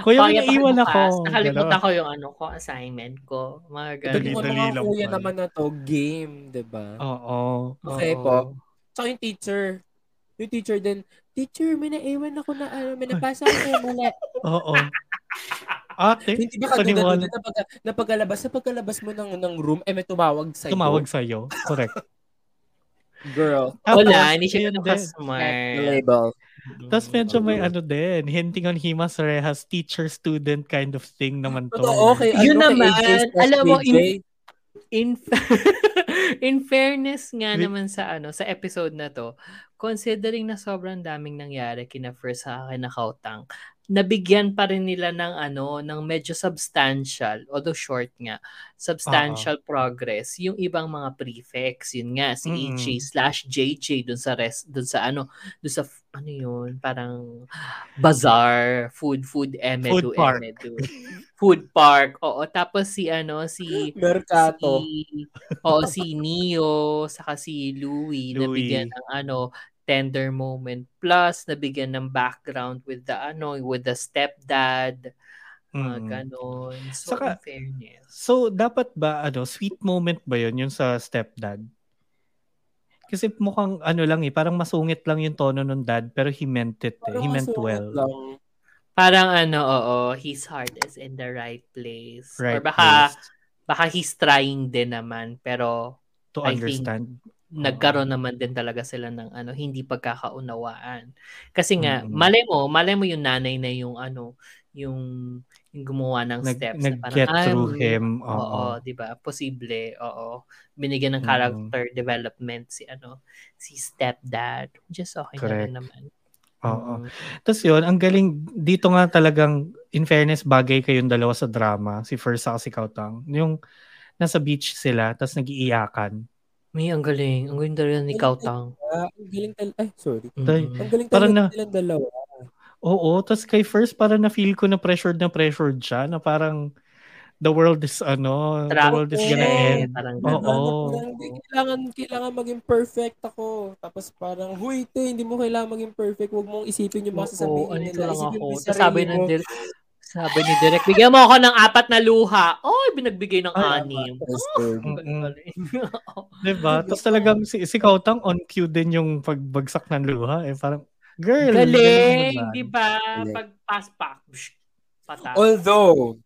Kuya, Kuya, pakibukas. ako. Nakalimutan ko yung ano ko, assignment ko. Mga Ito ganun. yung Dali-dali mga lang kuya pala. naman na to, game, 'di ba? Oo. Okay po. So yung teacher, yung teacher din, teacher, may naiwan ako na ano, may nabasa ako [LAUGHS] eh, mali. Oo. Ate, Hindi ba paniwala. na pag, na pagkalabas, sa pagkalabas mo ng, ng room, eh may tumawag sa'yo. Tumawag sa'yo. Correct. Girl. Wala, hindi siya Ayun ganun din. ka-smart. Label. Tapos medyo may ano din, hinting on Himas Rehas teacher-student kind of thing naman to. Totoo, okay. Yun ano, naman, kay alam mo, in- In, in fairness nga Wait. naman sa ano sa episode na to, considering na sobrang daming nangyari kina first sa akin na Kautang, nabigyan pa rin nila ng ano, ng medyo substantial, although short nga, substantial progress yung ibang mga prefects, yun nga si Mm-mm. AJ slash JJ dun sa rest, dun sa ano, dun sa ano yun, parang bazaar, food food emedu Food park. emedu. [LAUGHS] Food park. Oo, tapos si ano si Mercato. Si, oo, si Neo, saka si Louie, Louie. nabigyan ng ano, tender moment. Plus, nabigyan ng background with the ano, with the stepdad, Mm. ganon. So, Saka- in fairness. So, dapat ba, ano, sweet moment ba yun, yung sa stepdad? Kasi mukhang, ano lang eh, parang masungit lang yung tono ng dad, pero he meant it. Eh. He meant well. lang. Parang ano, oo, his heart is in the right place. Right Or baka, place baka he's trying din naman, pero to I think- understand. Nagkaroon naman din talaga sila ng ano hindi pagkakaunawaan. Kasi nga Mm-mm. malay mo, malay mo yung nanay na yung ano, yung, yung gumawa ng Nag, steps na nag-get "Ah, through mm, him. Oo, Oo. 'di ba? Posible. Oo. Binigyan ng Mm-mm. character development si ano, si stepdad. Just okay na Correct. naman. Oo. Mm. Tapos yun, ang galing, dito nga talagang, in fairness, bagay kayong dalawa sa drama, si First at si Kautang. Yung nasa beach sila, tapos nag-iiyakan. May ang galing. Ang galing talaga ni Kautang. Ang galing tal- Ay, sorry. Tay. Mm. Ang galing talaga na- nilang dalawa. Oo, tapos kay First, parang na-feel ko na pressured na pressured siya, na parang the world is, ano, the Trap world is gonna eh. end. Parang Oo. hindi kailangan, kailangan maging perfect ako. Tapos parang, huy, te, hindi mo kailangan maging perfect. Huwag mong isipin yung mga Oo, sasabihin ano nila. lang Isipin ako. sabi ng sabi ni Direk, bigyan mo ako ng apat na luha. Oy, binagbigay ng Ay, anim. Galing. [LAUGHS] [LAUGHS] Diba? Tapos talagang si, si Kautang on cue din yung pagbagsak ng luha. Eh, parang, girl, Galing, di ba? Pag pass back, psh, pata. Although,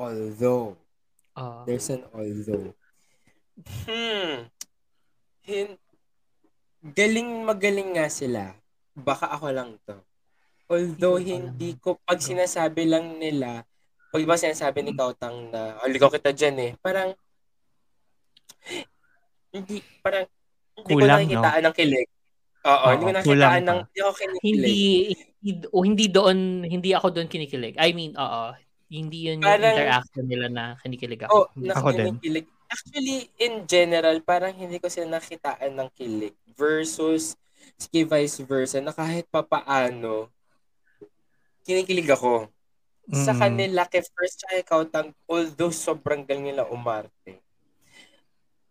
although, Oh. there's an although. Hmm. Hin galing magaling nga sila. Baka ako lang to. Although Hindi ko, pag sinasabi lang nila, pag ba sinasabi ni Kautang na, haligaw kita dyan eh, parang, hindi, parang, hindi ko Kulang, nakikitaan ng kilig. Oo, hindi ko Oo, nakikitaan ng, hindi ako kinikilig. Hindi, hindi, o hindi doon, hindi ako doon kinikilig. I mean, oo. Hindi yun yung Parang- interaction nila na kinikilig ako. Oh. Ako din. nakikinikilig. Actually, in general, parang hindi ko sila nakitaan ng kilig versus ski vice versa na kahit papaano, kinikilig ako. Sa Mm. kanila, kay First kay Kautang, although sobrang galing nila umarte,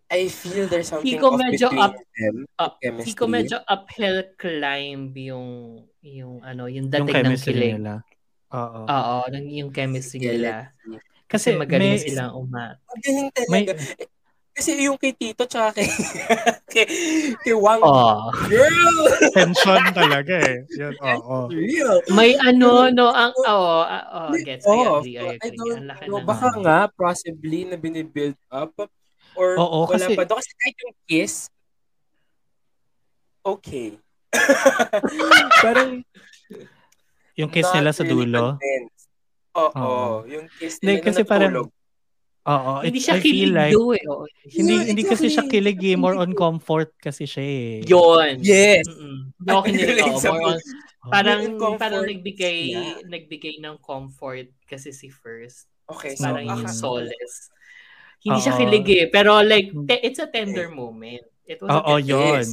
I feel there's something Fiko off medyo between up- them. Up, chemistry. Fiko medyo uphill climb yung, yung ano, yung Yung dating ng chemistry kilig. nila. Oo. Oo, yung, yung chemistry nila. Kasi Kasi magaling may- silang uma. Magaling May, talaga. Kasi yung kay Tito tsaka kay, [LAUGHS] kay, kay Wang, Oh. girl! [LAUGHS] tension talaga eh. Yun, oo. Real. May ano, no, ang, oh, oh, gets, I Oh, agree, I I agree. don't Ang laki know. ng- Baka nga, possibly, na binibuild up. Or Oo, wala kasi- pa doon. Kasi kahit yung kiss, okay. [LAUGHS] Parang, Yung kiss nila sa really dulo. convinced. Oo, Oo. yung kiss nila kasi na parang-. Oo. Hindi siya I feel kilig like, do eh. oo. hindi, Yeah, hindi kasi siya exactly. kilig eh. More on [LAUGHS] comfort kasi siya eh. Yun. Yes. Mm-mm. Galing [LAUGHS] oo, sa more on, parang, comfort parang nagbigay, niya. nagbigay ng comfort kasi si First. Okay, so, Parang baka- yung solace. Hindi siya Oo. kilig eh. Pero like, te- it's a tender moment. It was a Oo, tender yun.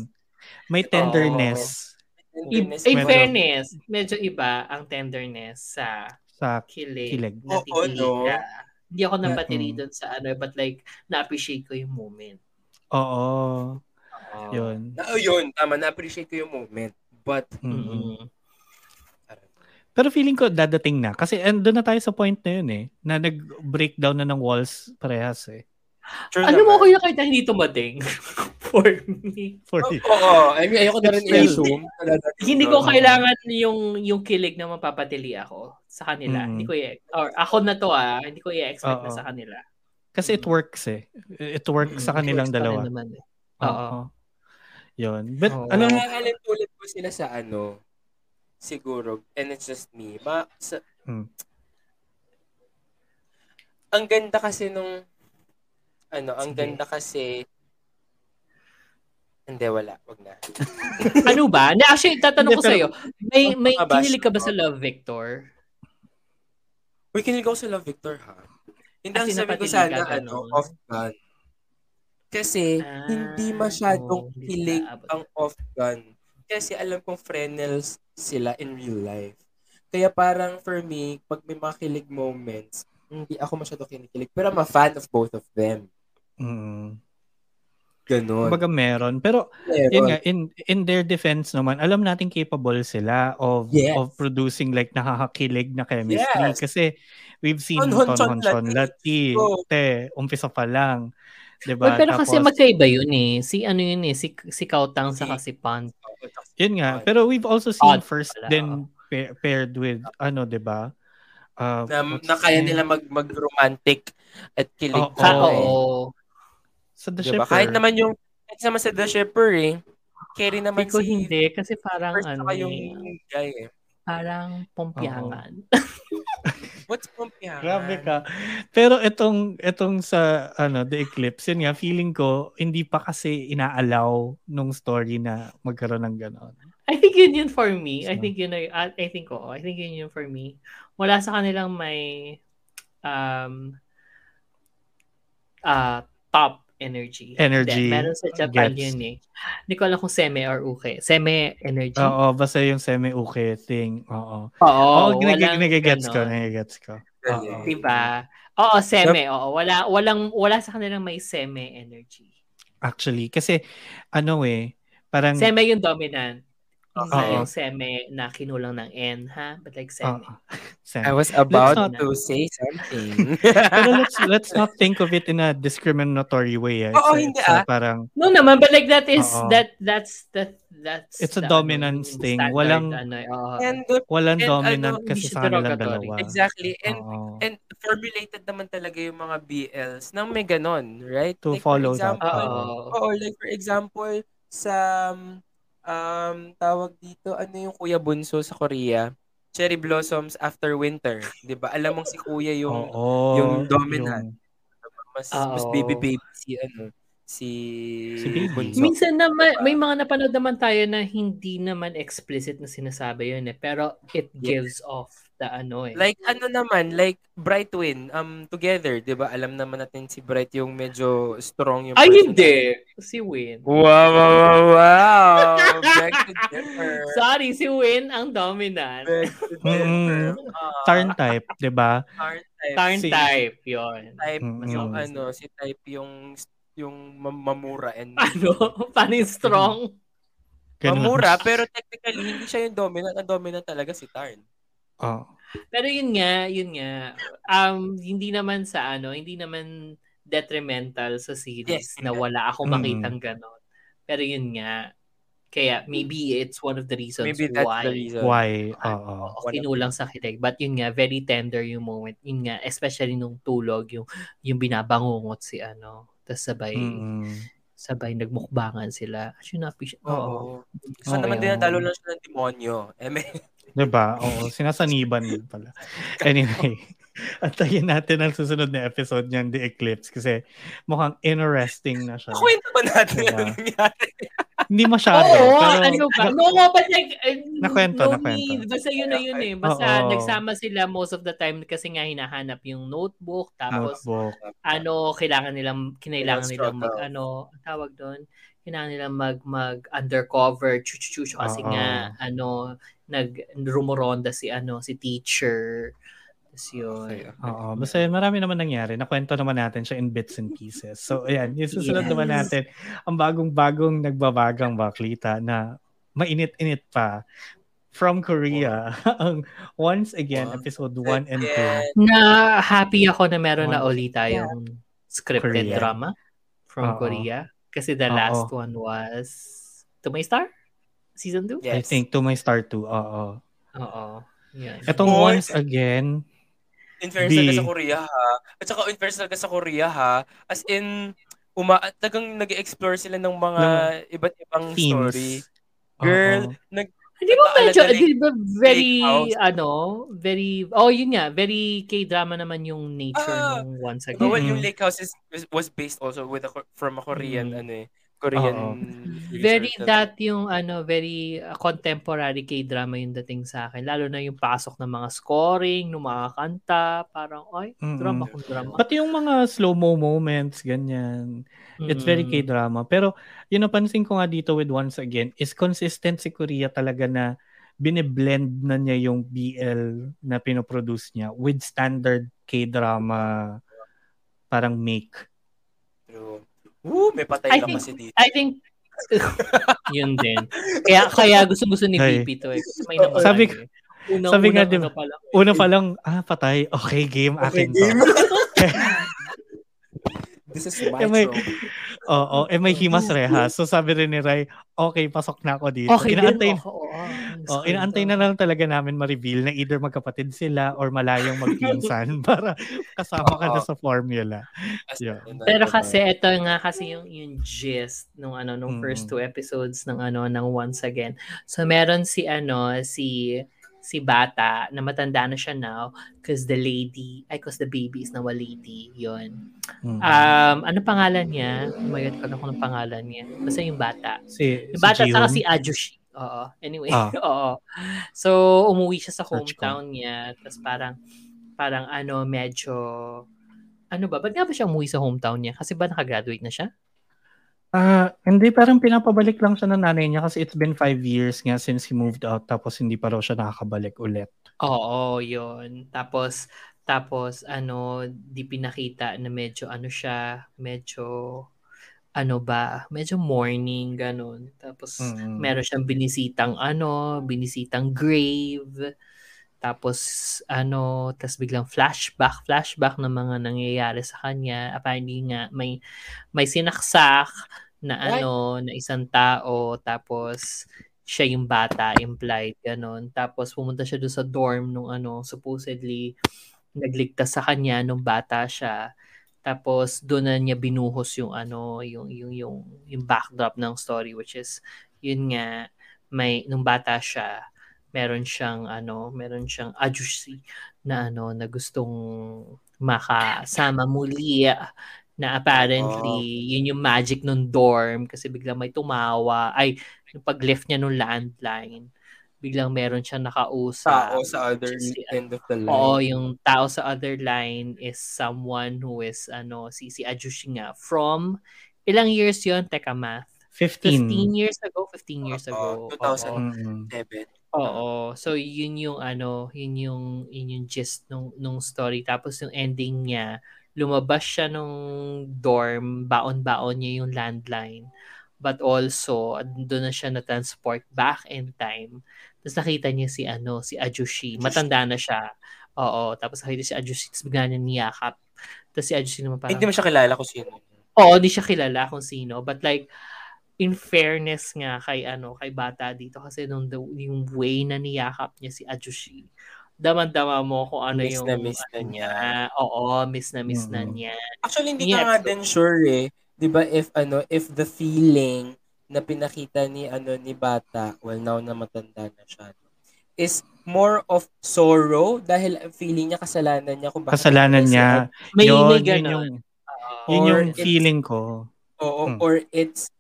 May tenderness tenderness in Medyo- naman. fairness, medyo iba ang tenderness sa sa kilig. Kilig. Oo, tikilig no? ka. Hindi ako napatiri Mm-mm. doon sa ano, but like, na-appreciate ko yung moment. Oo. Oo. Yun. Na, oh, yun, tama, na-appreciate ko yung moment. But. Mm-mm. Pero feeling ko dadating na. Kasi andun na tayo sa point na yun eh. Na nag-breakdown na ng walls parehas eh. true Alam mo, naman. kuya, kahit na hindi tumating [LAUGHS] for [LAUGHS] me. For Oo, you. oo. I mean, ayoko na rin i-assume. Hindi ko kailangan yung yung kilig na mapapatili ako sa kanila. Mm. Hindi ko i- or ako na to ah, hindi ko i-expect na sa kanila. Kasi it works eh. It works sa Mm, kanilang works dalawa. naman eh. Oo. Yun. But Oo. alam mo, Nakakalit ulit ko sila sa ano, siguro, and it's just me. Ma, sa, Hmm. Ang ganda kasi nung, ano, ang Sige. ganda kasi, hindi, wala. Wag na. [LAUGHS] ano ba? Na actually tatanong Hindi, ko sa iyo, may may kinilig ka ba sa Love Victor? Uy, kinilig ako sa Love Victor, ha? Hindi ang sabi ko sana, ka, ano, ganun. off-gun. Kasi, Ah, hindi masyadong hindi kilig ang off-gun. Kasi alam kong frenels sila in real life. Kaya parang for me, pag may mga kilig moments, hindi ako masyado kinikilig. Pero I'm a fan of both of them. mm, Ganon. kumbaga meron. Pero Meron. yun nga, in, in their defense naman, alam natin capable sila of Yes. of producing like nakakakilig na chemistry. Yes. Kasi we've seen Tonhon Tonhon Chon Chon Lati, Go. te, umpisa pa lang. Well, Diba? pero kasi Tapos- magkaiba yun eh. Si ano yun eh, si, si Kautang sa si Pan. Yun nga. Pero we've also seen Odd first pala, then pa- paired with ano, 'di ba? Uh, na, na kaya nila mag mag-romantic at kilig. Oo. Ah, Oo. Sa The Diba? Shipper. Kahit naman yung kahit naman sa The Shipper eh. Carry naman Hindi ko si hindi kasi parang first ano yung eh, guy eh. parang pompyangan. [LAUGHS] What's Pompyahan? Grabe ka. Pero itong itong sa ano The Eclipse, yun nga feeling ko hindi pa kasi inaalaw nung story na magkaroon ng ganon. I think yun yun for me. I So- think yun I, I think oo. I think yun yun for me. Wala sa kanilang may um uh top energy. Energy. Hindi, meron sa Japan Gets. yun eh. Hindi ko alam kung seme or uke. Seme energy? Oo, basta yung semi-uke thing. Oo. Oo. Oo, oh, nagigets ko, nagigets ko. Oo. Diba? Oo, seme. Oo. Wala, walang, wala sa kanilang may seme energy. Actually, kasi ano eh, parang Seme yung dominant. Hindi Oo. yung seme na kinulang ng N, ha? But like seme. Oo. Semi. I was about Let's to say something. [LAUGHS] Pero let's let's not think of it in a discriminatory way. Eh. Oo, It's- hindi ah. parang No naman, but like that is, Oo. that, that's, that, that's, It's a the, dominance thing. standard, Walang- ano, oo. and walang And dominant ano, kasi sa derogatory. dalawa. exactly. And Oo. and formulated naman talaga yung mga BLs nang may ganon, right? To like follow for that. example, Oo. Oo, like for example, sa um, um, tawag dito, ano yung Kuya Bunso sa Korea? Cherry Blossoms After Winter. 'Di ba Alam mong si Kuya yung Oo, yung dominant. yung- mas Oo. mas baby baby si ano si, Si baby. Bunso. Minsan naman, may mga napanood naman tayo na hindi naman explicit na sinasabi yun eh. Pero it gives off the ano eh. Like ano naman, like Bright Twin, um together, 'di ba? Alam naman natin si Bright yung medyo strong yung Ay, person. hindi! Si Win. Wow, wow, wow, wow. Back to differ. [LAUGHS] Sorry, si Win ang dominant. Back to differ. Mm. Ah, Tarn type, di ba? Tarn type. Tarn Si- type, yun. type Mm, yung mm. ano, si type yung yung mam- mamura and [LAUGHS] Ano? Yung strong? Ganun. mamura pero technically hindi siya yung dominant. Ang dominant talaga si Tarn. Oh. Pero yun nga, yun nga. Um, hindi naman sa ano, hindi naman detrimental sa series Yes. na wala ako Mm. makitang ganon. Pero yun nga, kaya maybe it's one of the reasons Maybe that's why the reason. Why? Oo. Oo, kinulang sa kilig. But yun nga, very tender yung moment. Yun nga, especially nung tulog, yung, yung binabangungot si ano. Tapos sabay, Mm-mm. sabay nagmukbangan sila. Actually, na-appreciate. Oo. Oo. Gusto Oo. naman din natalo lang siya ng demonyo. Eh, may, Diba? Oo, sinasaniban din pala. [LAUGHS] Anyway, antayin natin ang susunod na episode niyan, The Eclipse, kasi mukhang interesting na siya. kwento ba natin Diba? ano nangyari? Hindi masyado. Oo, pero, ano ba? No, no, but like, uh, Nakwento, no nakwento. need. Basta yun na yun eh. Basta Oo. nagsama sila most of the time kasi nga hinahanap yung notebook. Tapos, Notebook. ano, kailangan nilang, kinailangan Kailangan nilang mag, ano, tawag doon, kailangan nilang mag, mag undercover, chuchuchu, kasi Oo. nga, ano, nag, rumuronda si, ano, si teacher. Tapos yun. Oo, basta yun, marami naman nangyari. Nakwento naman natin siya in bits and pieces. So, ayan, yung susunod Yes. naman natin, ang bagong-bagong nagbabagang baklita na mainit-init pa from Korea. ang once again, Wow. episode 1 and 2. Yeah. Na happy ako na meron na One. ulit tayong scripted Korea. drama from Oo. Korea. Kasi the Oo. last one was To My Star? Season 2? Yes. I think to my star 2. Oo. Oo. Yan. Etong Boy. once again, In fairness B. talaga sa Korea ha. At saka in fairness talaga sa Korea ha. As in, uma tagang nag-explore sila ng mga iba't ibang themes. story. Girl, Oo. nag Hindi ba medyo, Nagpaalala di ba very, ano, very, oh yun nga, very K-drama naman yung nature Ah, nung once Diba, well, again. yung Lake House is, was, based also with a, from a Korean Mm. ano eh, Korean Oo. Very that yung ano, very uh, contemporary K-drama yung dating sa akin. Lalo na yung pasok ng mga scoring, ng mga kanta, parang, ay, Mm-mm. drama kung drama. Pati yung mga slow-mo moments, ganyan. It's very. K-drama. Pero yung napansin ko nga dito with once again is consistent si Korea talaga na biniblend na niya yung BL na pinoproduce niya with standard K-drama parang make. True. Woo, may patay I lang think- kasi dito. I think, [LAUGHS] yun din. Kaya kaya gusto-gusto ni Ay. BP to eh. May naman Sabi- eh. Unang, sabi nga, unang, di ba, ano pa lang eh. Una pa lang, ah, patay. Okay, game. Okay, Akin to. [LAUGHS] This is Eh, my may- trope. Oo. Eh, may himas rehas. So, sabi rin ni Rai, okay, pasok na ako dito. Okay inaantay, din. Oo, oo. oh, inaantay na lang talaga namin ma-reveal na either magkapatid sila or malayong magpinsan [LAUGHS] para kasama ka na sa formula. Yeah. Pero kasi ito nga kasi yung yung gist nung ano nung Mm. first two episodes ng ano ng Once Again. So meron si ano si si bata na matanda na siya now because the lady ay cause the baby is now a lady yon Mm. um ano pangalan niya oh my god kala ko ng pangalan niya basta yung bata si, yung si bata saka Jihoon. si Ajushi oo anyway Ah. [LAUGHS] oo so umuwi siya sa hometown niya tapos parang parang ano medyo ano ba? Ba't nga ba siya umuwi sa hometown niya? Kasi ba nakagraduate na siya? Ah, hindi parang pinapabalik lang siya ng nanay niya kasi it's been five years nga since he moved out tapos hindi pa raw siya nakakabalik ulit. Oo, yun. Tapos, tapos, ano, di pinakita na medyo, ano siya, medyo, ano ba, medyo morning, ganun. Tapos, Mm. meron siyang binisitang, ano, binisitang grave. Tapos, ano, tapos biglang flashback, flashback ng mga nangyayari sa kanya. Apparently nga, may, may sinaksak na What? ano, na isang tao. Tapos, siya yung bata, implied, ganon. Tapos, pumunta siya doon sa dorm nung ano, supposedly, nagligtas sa kanya nung bata siya. Tapos, doon na niya binuhos yung ano, yung, yung, yung, yung backdrop ng story, which is, yun nga, may, nung bata siya, meron siyang ano, meron siyang ajusi na ano na gustong makasama muli na apparently yun yung magic nung dorm kasi biglang may tumawa. Ay yung pag-lift niya nung landline biglang meron siyang nakausap Tao sa other si- end of the line. Oo, yung tao sa other line is someone who is ano si si Ajushi nga from ilang years yon teka math 15. 15 years ago 15 years ago 2000. Oo. Mm-mm. Seven. Oo. So yun yung ano, yun yung yun yung gist nung nung story tapos yung ending niya, lumabas siya nung dorm, baon-baon niya yung landline. But also, doon na siya na-transport back in time. Tapos nakita niya si ano, si Ajushi. Matanda na siya. Oo. Tapos nakita si Ajushi. Tapos bigla niya niyakap. Tapos si Ajushi naman parang, Hindi mo siya kilala kung sino. Oo, di siya kilala kung sino. But like, in fairness nga kay ano kay bata dito kasi nung the, yung way na niyakap niya si Ajushi daman-dama mo kung ano Miss yung na miss na ano niya. oo miss na miss na Mm. niya Actually, hindi Yeah, ka nga so- din sure eh. 'Di ba if ano, if the feeling na pinakita ni ano ni bata, well now na matanda na siya, is more of sorrow dahil feeling niya kasalanan niya kung bakit Kasalanan niya. may yun, may yun yung, yun yung feeling ko. Oo, Hmm. or it's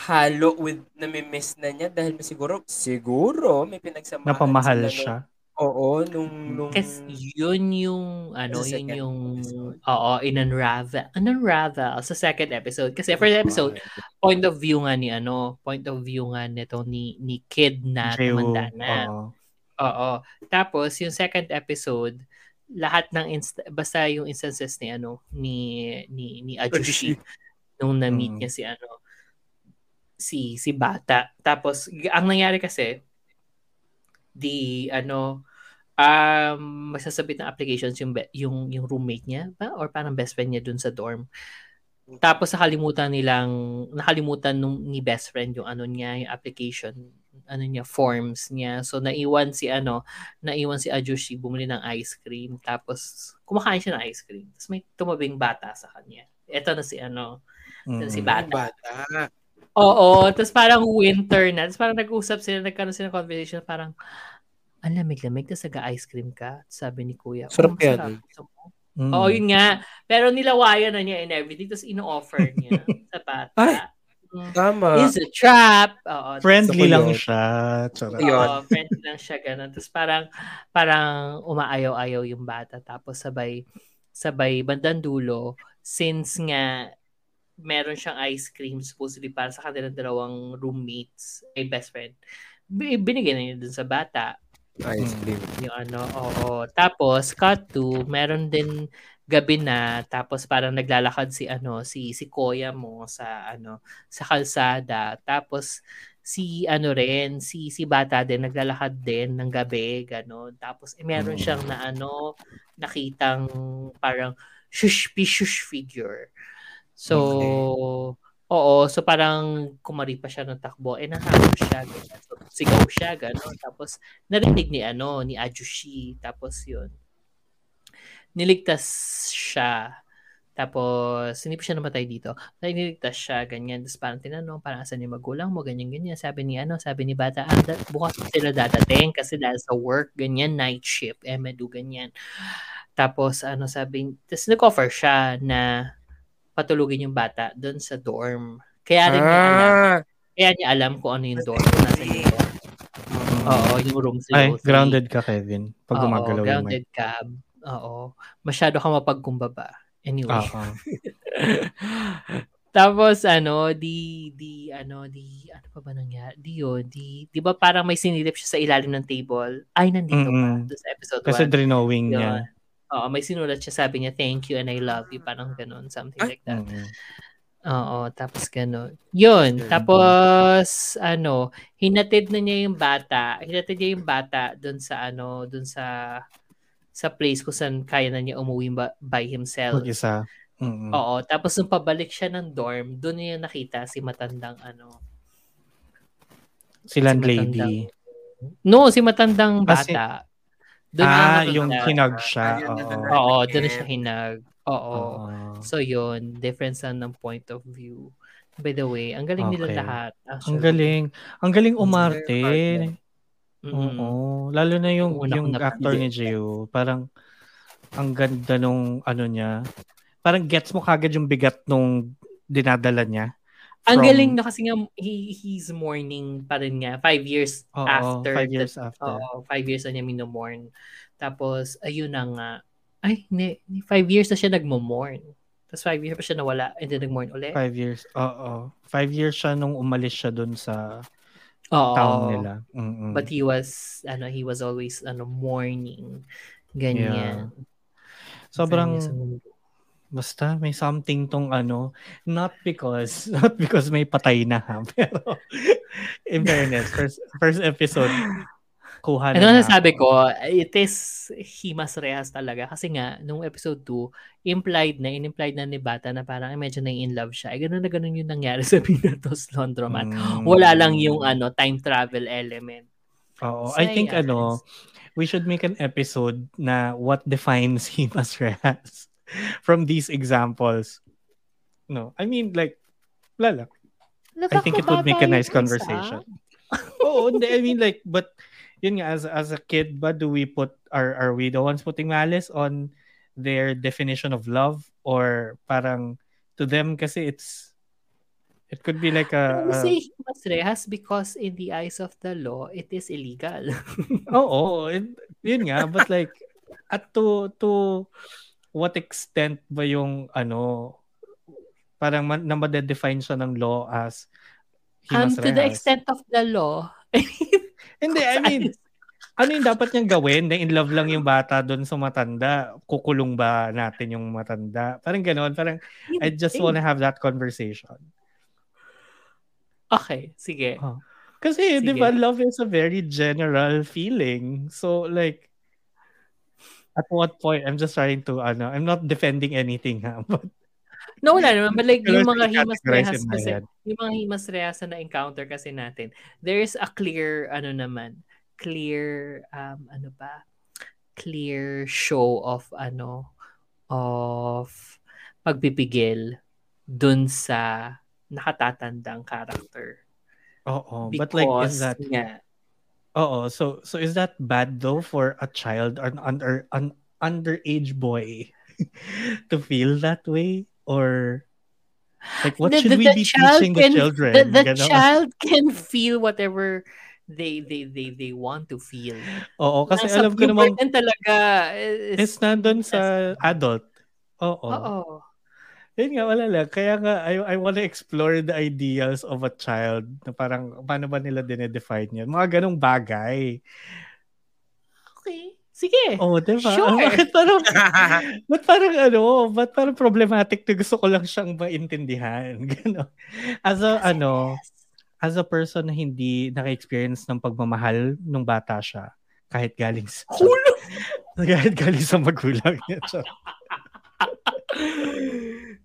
halo with namimiss na niya dahil may siguro siguro may pinagsamahan Napamahal sila siya. Oo, nung nung kasi yun yung ano yun yung episode. oo in-unravel in-unravel sa second episode kasi first episode point of view nga ni ano point of view nga nito ni ni kid na Jew, tumanda na oo. Oo. Tapos yung second episode, lahat ng inst- basta yung instances ni ano ni ni ni Ajushi nung na-meet Mm. niya si ano si si bata. Tapos ang nangyari kasi di ano um masasabit ng applications yung be- yung yung roommate niya ba or parang best friend niya dun sa dorm. Tapos nakalimutan nilang nakalimutan nung ni best friend yung ano niya, yung application ano niya forms niya. So naiwan si ano, naiwan si Ajushi bumili ng ice cream tapos kumakain siya ng ice cream. Tapos may tumabing bata sa kanya. Ito na si ano, Mm. si bata. bata. Oo, tapos parang winter na. Tapos parang nag-usap sila, nagkaroon sila ng conversation, parang, ang lamig-lamig, tapos nag-ice cream ka. Sabi ni kuya, Sarap "Oh, yan, eh." Gusto mo?" Mm. Oo, yun nga. Pero nilawayan na niya and everything, tapos ino-offer niya [LAUGHS] sa bata. Ay! Mm, Tama. It's a trap. Oo. Friendly ko lang yun. siya. Charot. Oo, friendly lang siya ganun. Tapos parang parang umaayaw-ayaw yung bata tapos sabay sabay bandang dulo since nga meron siyang ice cream supposedly para sa kanilang dalawang roommates ay best friend. bi- Binigyan na niya dun sa bata Ice cream. yung ano, oo. Tapos, cut to, meron din gabi na, tapos parang naglalakad si ano, si si Koya mo sa ano, sa kalsada. Tapos si ano rin, si si bata din naglalakad din ng gabi, ganon. Tapos eh, meron Mm. siyang na ano, nakitang parang shush shush figure. So, oo, so parang kumari pa siya ng takbo, eh nahabol siya, ganyan. Sigaw siya, gano'n. Tapos, narinig ni ano, ni Ajushi. Tapos yun. Niligtas siya. Tapos, hindi pa siya namatay dito. Tapos, niligtas siya, ganyan. Tapos, parang tinanong, parang asan yung magulang mo, ganyan, ganyan. Sabi ni, ano, sabi ni bata, ah, da- bukas sila dadating kasi dahil sa work, ganyan, night shift, eh, medu, ganyan. Tapos, ano, sabi, tapos nag-offer siya na patulugin yung bata doon sa dorm. Kaya rin niya alam. Ah, Kaya niya alam kung ano yung dorm. Nasa yung dorm. Oo, yung room Ay, 03. grounded ka, Kevin. Pag Oo, gumagalaw yung grounded ka. Oo. Masyado ka mapagkumbaba. Anyway. [LAUGHS] Tapos ano, di di ano, di ano pa ba nangyari? Di yun, di di ba parang may sinilip siya sa ilalim ng table? Ay nandito pa Mm-mm. doon sa episode 1. Kasi drawing Yun. niya. Oo, may sinulat siya, sabi niya, thank you and I love you, parang ganun, something Ay. like that. Mm. Oo, tapos ganun. Yun, tapos ano, hinatid na niya yung bata, hinatid niya yung bata doon sa ano, doon sa sa place kung saan kaya na niya umuwi ba, by himself. Mag-isa. Mm. Oo, tapos nung pabalik siya ng dorm, doon niya nakita si matandang ano. Si landlady. matandang- No, si matandang Ah, si- bata. Doon niya Ah, nakita. yung hinag siya. Oo. doon na siya hinag. Oo. Oo. So yun, difference lang ng point of view. By the way, ang galing nila Okay. lahat. Ang actually. galing. Ang galing Ang umarte. galing Mm-mm. Oo. Lalo na yung, Yung una yung actor ni. Gio. Parang ang ganda nung ano niya. parang gets mo kagad yung bigat nung dinadala niya. Ang From- galing na kasi nga, he, he's mourning pa rin nga. Five years Oo, after. five the- years after. Oo, five years na niya minomorn. Tapos, ayun na nga. Ay, hindi. hindi, Five years na siya nagmo-mourn. Tapos five years pa siya nawala and then nag-mourn ulit. Five years. Oo. Five years siya nung umalis siya dun sa Oo. town nila. Mm-mm. But he was, ano, he was always, ano, mourning. Ganyan. Sobrang, sa mundo. basta may something tong ano, not because, [LAUGHS] not because may patay na ha, [LAUGHS] pero in fairness, first, first episode, kuha na Ano na sabi ko, it is Himas Rehas talaga. Kasi nga, nung episode 2, implied na, in-implied na ni Bata na parang medyo na in love siya. Eh, ganun na ganun yung nangyari sa [LAUGHS] Pinatos Laundromat. Mm. Wala lang yung ano time travel element. Oo. So, I think ano, we should make an episode na what defines [LAUGHS] Himas Rehas from these examples. No, I mean like, wala lang. I think it would make a nice conversation. [LAUGHS] Oo, hindi, I mean like, but yun nga, as, as a kid ba, do we put, are, are we the ones putting malice on their definition of love? Or parang, to them kasi it's, it could be like a, a say Himas Rehas because in the eyes of the law, it is illegal. [LAUGHS] Oo, it, yun nga, but like, at to, to what extent ba yung, ano, parang man, na madedefine siya ng law as um, Himas to the extent of the law. [LAUGHS] Hindi, I mean, ano yung dapat niyang gawin? Na in love lang yung bata doon sa matanda? Kukulong ba natin yung matanda? Parang gano'n. Parang, I just wanna have that conversation. Okay, sige. Kasi, Sige. di ba, love is a very general feeling. So, like, at what point, I'm just trying to, ano, I'm not defending anything, ha? [LAUGHS] But, No, wala naman. But like, yung mga himas rehas kasi, yung mga himas rehas na na-encounter kasi natin, there is a clear, ano naman, clear, um, ano ba, clear show of, ano, of pagpipigil dun sa nakatatandang character. oo. But like, is that, nga, oo. So, so is that bad though for a child or an under, an underage boy [LAUGHS] to feel that way? Or, like, what the- should the- we the be teaching can- the children? The, the child can feel whatever they they they they want to feel. Oo, kasi Nasa- alam ko burden talaga is, is nandun sa adult. Oo. Oo. Yun nga, wala lang. Kaya nga, I, I wanna explore the ideals of a child na parang, paano ba nila dinedefine yun? Mga ganong bagay. Okay. Sige. Oo, oh, diba? Sure. [LAUGHS] Bakit parang, [LAUGHS] ba't parang ano, ba't parang problematic na gusto ko lang siyang maintindihan? [LAUGHS] Ganon. As a, ano, as a person na hindi naka-experience ng pagmamahal nung bata siya, kahit galing sa, kahit galing sa magulang niya.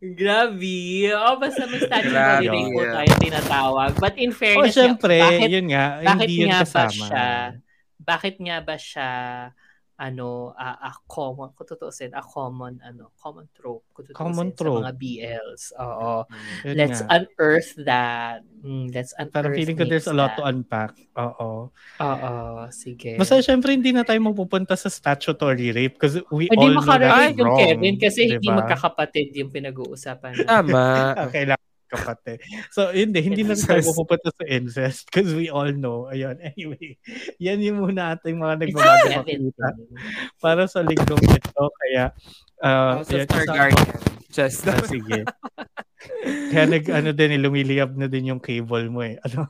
Grabe. Oh, basta may body rape po tayo tinatawag. But in Oh, fairness, syempre, bakit, yun nga, bakit hindi yun nga ba kasama. siya, bakit nga ba siya, ano, a, a common, kung tutuusin, a common, ano, common trope, kung tutuusin Common sa trope. mga BLs. Oo. Yun Let's nga. unearth that. Mm, let's unearth Parang feeling ko there's a lot to unpack. Oo. Oo, sige. Basta syempre hindi na tayo mapupunta sa statutory rape because we Hindi all know that makarelate is yung wrong. Kevin kasi hindi diba? magkakapatid yung pinag-uusapan. Tama. [LAUGHS] Kailangan kapatid. So, hindi, hindi na tayo mapupunta sa incest because we all know. Ayun, anyway. Yan yung muna ating mga nagbabago makita para sa linggong ito. Kaya, uh, House of yan, isa- Targaryen. Just, Ah, sige. Kaya nag, ano din, eh, lumiliyab na din yung cable mo eh. [LAUGHS] Ano?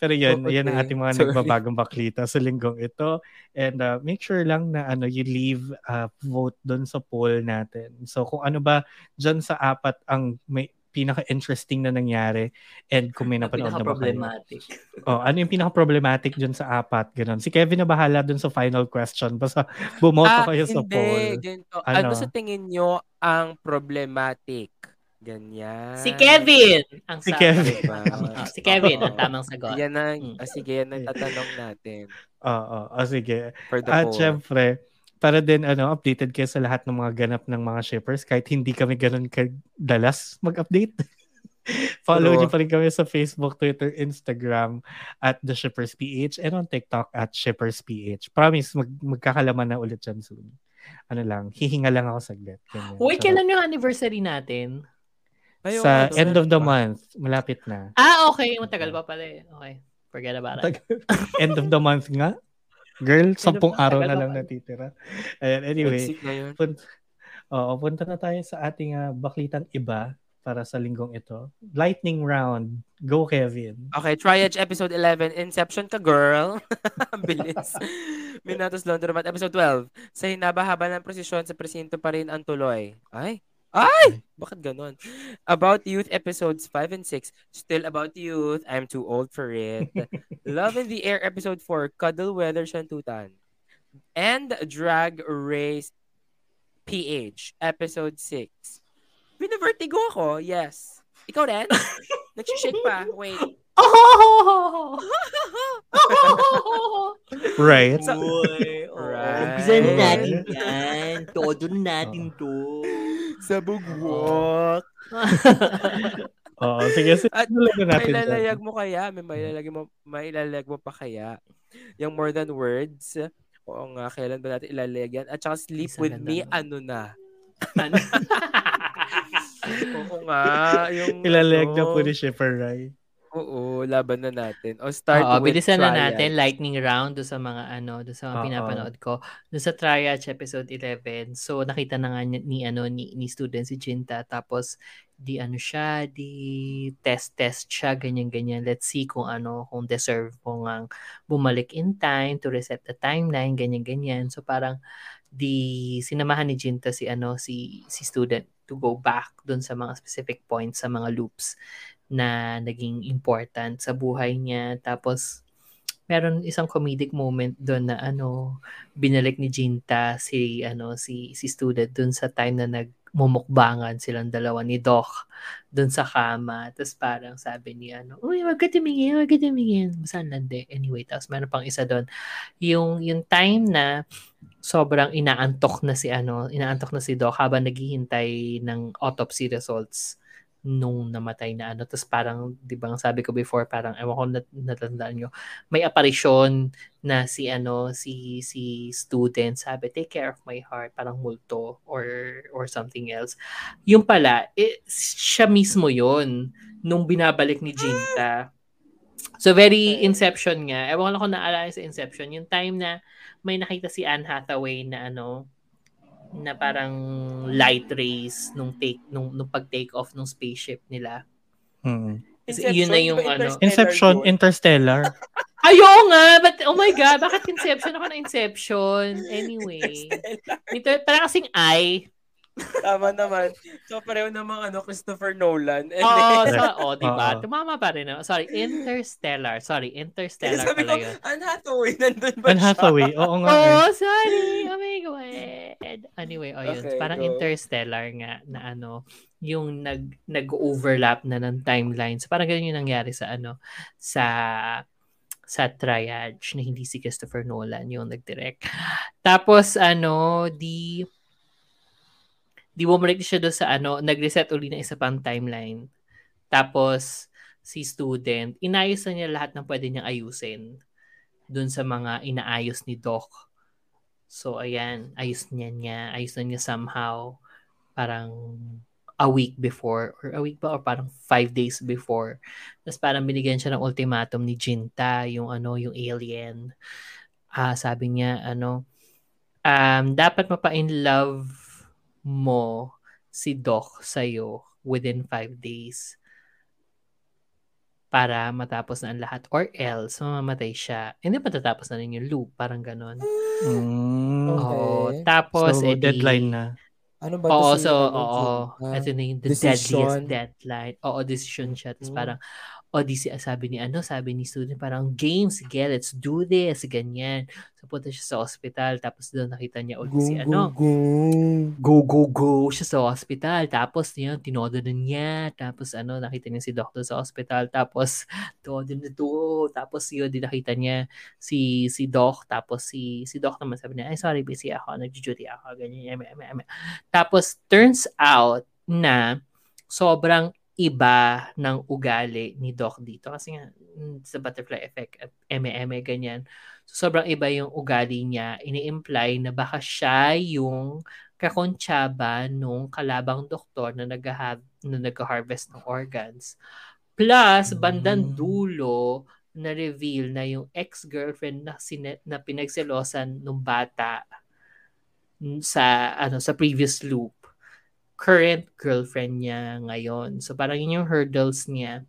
Pero yan, Okay. yan ang ating mga Sorry. nagbabagong baklita sa linggong ito. And uh, make sure lang na ano, you leave a vote doon sa poll natin. So kung ano ba dyan sa apat ang may pinaka-interesting na nangyari and kung may napanood na ba kayo. Oh, ano yung pinaka-problematic dyan sa apat? Ganon. Si Kevin na bahala dun sa final question. Basta bumoto ah, kayo sa hindi. poll. Ganito. Ano? Ano? sa tingin nyo ang problematic? Ganyan. Si Kevin! Ang Si sabi. Kevin. Diba? Ah, si Kevin, ang tamang sagot. Yan ang, Mm. ah, sige, yan ang tatanong natin Oo, oh, sige. for the At poll. syempre, para din ano, updated kayo sa lahat ng mga ganap ng mga shippers kahit hindi kami ganun kadalas mag-update. [LAUGHS] Follow True. niyo pa rin kami sa Facebook, Twitter, Instagram at The Shippers PH and on TikTok at Shippers PH. Promise, mag magkakalaman na ulit yan soon. ano lang, hihinga lang ako saglit. Ganyan. Wait, So, kailan yung anniversary natin? Ayun, Sa ano, end of the pa. month, malapit na. Ah, okay. Matagal pa pala eh. Okay. Forget about it. [LAUGHS] End of the month nga. Girl, sampung araw na lang natitira. Ayan, anyway. Pun- Oo, punta na tayo sa ating ah, baklitang iba para sa linggong ito. Lightning round. Go, Kevin. Okay, Triage episode 11, Inception ka girl. Ang [LAUGHS] Bilis. Minatos Laundromat episode 12. Sa hinabahaba ng prosesyon sa presinto pa rin ang tuloy. Ay? Ay! Bakit ganon? About Youth episodes 5 and 6. Still about youth. I'm too old for it. [LAUGHS] Love in the Air episode 4. Cuddle Weather Shantutan. And Drag Race PH episode 6. Binavertigo ako. Yes. Ikaw rin? [LAUGHS] Nagsishake pa. Wait. [LAUGHS] Oh! Right. Boy, Right. Umpisan na natin yan. Todo na natin to. Sa bugwok. [LAUGHS] Oo, sige. sige At. Mailalayag dyan. mo kaya? May mailalayag mo, mailalayag mo pa kaya? Yung more than words? Oo nga, kailan ba natin ilalayag yan? At saka sleep Isa with na me, lang. ano na? Ano? [LAUGHS] Oo nga, yung... Ilalayag na ano, po ni Shipper Rai. Oo, laban na natin. O start Oo, with bilisan na triad. natin. Lightning round do sa mga ano, do sa mga Oo. pinapanood ko. Do sa Triage episode 11. So, nakita na nga ni, ni ano, ni, ni student si Jinta. Tapos, di ano siya, di test-test siya, ganyan-ganyan. Let's see kung ano, kung deserve mo ngang bumalik in time to reset the timeline, ganyan-ganyan. So, parang di sinamahan ni Jinta si ano si si student to go back doon sa mga specific points sa mga loops na naging important sa buhay niya. Tapos, meron isang comedic moment doon na ano, binalik ni Jinta si ano si si student doon sa time na nagmumukbangan silang dalawa ni Doc doon sa kama. Tapos parang sabi ni ano, uy, wag ka tumingin, wag ka tumingin. Basta lande. Anyway, tapos meron pang isa doon. Yung, yung time na sobrang inaantok na si ano, inaantok na si Doc habang naghihintay ng autopsy results nung namatay na ano. Tapos parang, di ba sabi ko before, parang, ewan ko nat- natandaan nyo, may apparition na si ano, si si student, sabi, take care of my heart, parang multo or or something else. Yung pala, eh, siya mismo yon nung binabalik ni Jinta. So very Inception nga. Ewan ko lang kung naalala sa Inception. Yung time na may nakita si Anne Hathaway na ano, na parang light rays nung take nung, nung pag-take off nung spaceship nila. Hmm. Kasi yun na yung ano. Interstellar Inception? Interstellar. [LAUGHS] Ayo nga, but oh my god, bakit Inception ako na Inception? Anyway. Ito, parang kasing I. [LAUGHS] Tama naman. So, pareho namang ano, Christopher Nolan. And Oo, then, so, [LAUGHS] oh, di ba? Oo. Tumama pa rin. ako. Sorry, Interstellar. Sorry, Interstellar sabi ko, pala yun. Anne Hathaway, nandun ba Anne siya? Hathaway. Oo nga. [LAUGHS] eh. Oh, sorry. Oh my God. Anyway, oh yun. Okay, Parang go. interstellar nga na ano, yung nag nag-overlap na ng timelines. Parang ganun yung nangyari sa ano, sa sa triage na hindi si Christopher Nolan yung nag-direct. Tapos ano, di di bumalik siya doon sa ano, nag-reset uli ng isa pang timeline. Tapos si student, inayos na niya lahat ng pwede niyang ayusin doon sa mga inaayos ni Doc. So, ayan, ayos niya niya, ayos na niya somehow, parang a week before, or a week ba, or parang five days before. Tapos parang binigyan siya ng ultimatum ni Jinta, yung ano, yung alien. Ah, sabi niya, ano, um, dapat mapa-in love mo si Doc sa'yo within five days para matapos na ang lahat or else mamamatay siya. Hindi matatapos na rin yung loop, parang ganon. Mm. Okay. Oo. Tapos, So, edi, deadline na. Ano ba Oo, so, oo. Jun? Ito na yung the Decision. deadliest deadline. Oo, decision siya. Tapos Mm. parang, o di si, sabi ni ano, sabi ni student, parang, game, sige, let's do this, ganyan. So, punta siya sa hospital, tapos doon nakita niya ulit si go, ano, go. go, go, go siya sa hospital. Tapos, yun, tinodo na niya. Tapos, ano, nakita niya si doctor sa hospital. Tapos, [LAUGHS] todo na to. Tapos, yun, di nakita niya si si doc. Tapos, si si doc naman sabi niya, ay, sorry, busy ako. Nag-duty ako. Ganyan, eme, eme, eme. Tapos, turns out na sobrang iba ng ugali ni Doc dito. Kasi nga, mm, sa butterfly effect at eme-eme, ganyan. sobrang iba yung ugali niya. Ini-imply na baka siya yung kakontsaba nung kalabang doktor na nag na nag-harvest ng organs. Plus, bandang Mm. dulo, na-reveal na yung ex-girlfriend na, sine- na pinagselosan nung bata sa ano sa previous loop current girlfriend niya ngayon. So parang yun yung hurdles niya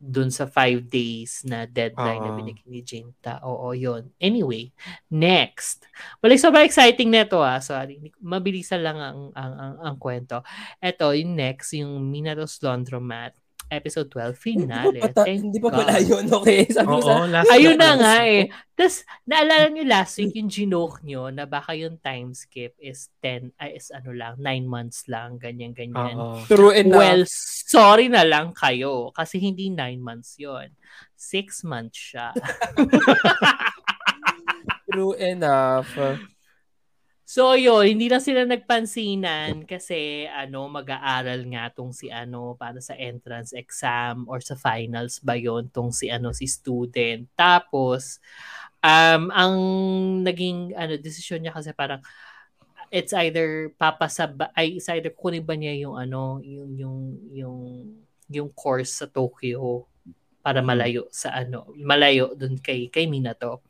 dun sa five days na deadline na Oo. binigay ni Jinta. Oo, yun. Anyway, next. Balik sobrang exciting nito ah. Sorry. Mabilisan lang ang, ang, ang, ang kwento. Ito, yung next, yung Minatos Laundromat, episode 12, finale. Pata- Thank hindi pa God. pala yun, okay? Sabi ko sa... Oo, last Ayun na nga eh. Tapos, naalala nyo last week yung ginoke nyo na baka yung time skip is 10, ay is ano lang, 9 months lang, ganyan-ganyan. Oo. True enough. Well, sorry na lang kayo kasi hindi 9 months yon 6 months siya. [LAUGHS] True enough. So yun, hindi lang sila nagpansinan kasi ano mag-aaral nga tong si ano para sa entrance exam or sa finals ba yon tong si ano si student. Tapos um ang naging ano desisyon niya kasi parang it's either papasaba ay it's either kunin ba niya yung ano yung yung yung yung course sa Tokyo para malayo sa ano malayo dun kay kay Minato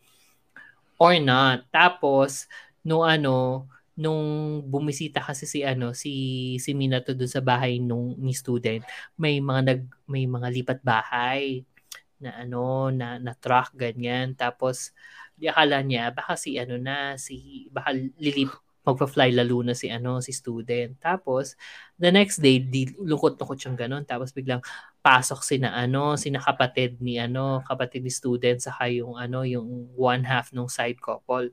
or not. Tapos nung ano nung bumisita kasi si ano si si Minato doon sa bahay nung ni student. May mga nag may mga lipat bahay na ano na na truck ganyan. Tapos di akala niya baka si ano na si baka lilip magpa-fly lalo na si ano si student. Tapos the next day di lungkot-lungkot siyang ganun. Tapos biglang pasok si na ano sina kapatid ni ano kapatid ni student saka yung ano yung one half nung side couple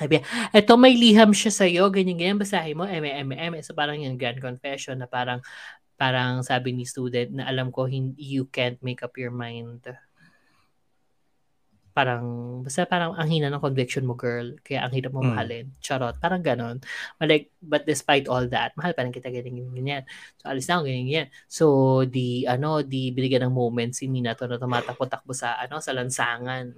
sabi, eto may liham siya sa'yo, ganyan-ganyan, basahin mo, eme, eme, eme. So parang yung grand confession na parang, parang sabi ni student na alam ko, hindi, you can't make up your mind. Parang, basta parang ang hina ng conviction mo, girl. Kaya ang hirap mo Mm. mahalin. Charot. Parang ganon. Like, but despite all that, mahal pa rin kita ganyan, ganyan, ganyan. So, alis na ako, ganyan, ganyan. So, di, ano, di binigyan ng moment si Minato na tumatakbo-takbo sa, ano, sa lansangan.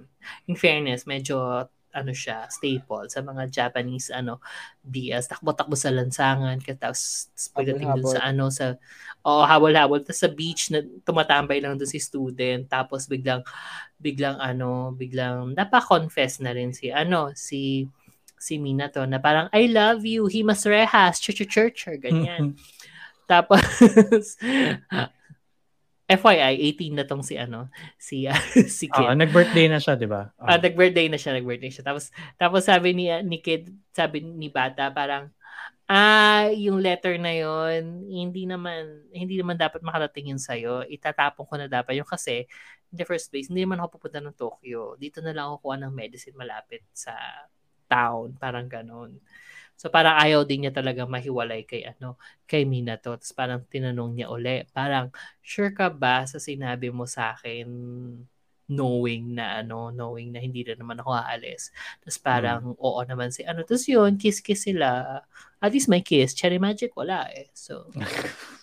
In fairness, medyo ano siya, staple sa mga Japanese ano DS, takbo-takbo sa lansangan tapos pagdating dun sa ano sa oh habol-habol. Tapos sa beach na tumatambay lang dun si student. Tapos biglang biglang ano biglang napa-confess na rin si ano si si Minato na parang I love you he must rehas church church ganyan. [LAUGHS] Tapos [LAUGHS] FYI 18 na tong si ano si [LAUGHS] si Kid Oo, nag-birthday na siya, di ba? Oo. Ah, nag-birthday na siya, nag-birthday siya. Tapos, tapos sabi ni, ni Kid, sabi ni Bata, parang, ah, yung letter na yon hindi naman, hindi naman dapat makarating yun sa'yo. Itatapon ko na dapat yun kasi, in the first place, hindi naman ako pupunta ng Tokyo. Dito na lang ako kuha ng medicine malapit sa town. Parang ganon. So parang ayaw din niya talaga mahiwalay kay ano, kay Minato. Tapos parang tinanong niya uli, parang sure ka ba sa sinabi mo sa akin knowing na ano, knowing na hindi na naman ako aalis. Tapos parang oo naman si ano. Tapos yun, kiss-kiss sila. At least may kiss. Cherry Magic, wala eh. So, [LAUGHS]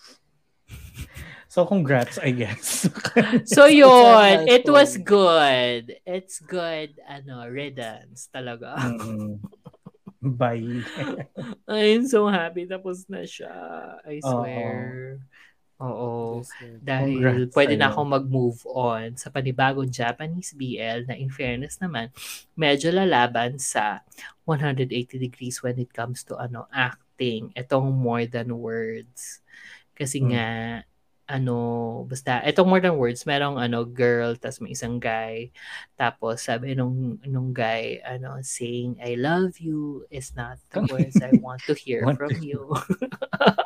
So, congrats, I guess. [LAUGHS] so yun, it was good. It's good, ano, riddance talaga. Mm. Bye. [LAUGHS] I'm so happy tapos na siya. I Oo. swear. Oo. Dahil Congrats pwede na akong mag-move on sa panibagong Japanese BL na in fairness naman, medyo lalaban sa 180 degrees when it comes to ano acting. Itong more than words. Kasi Hmm. nga, ano, basta, itong more than words, merong ano, girl, tas may isang guy. Tapos sabi nung, nung guy, ano, saying, I love you is not the words I want to [LAUGHS] hear Want from to- you.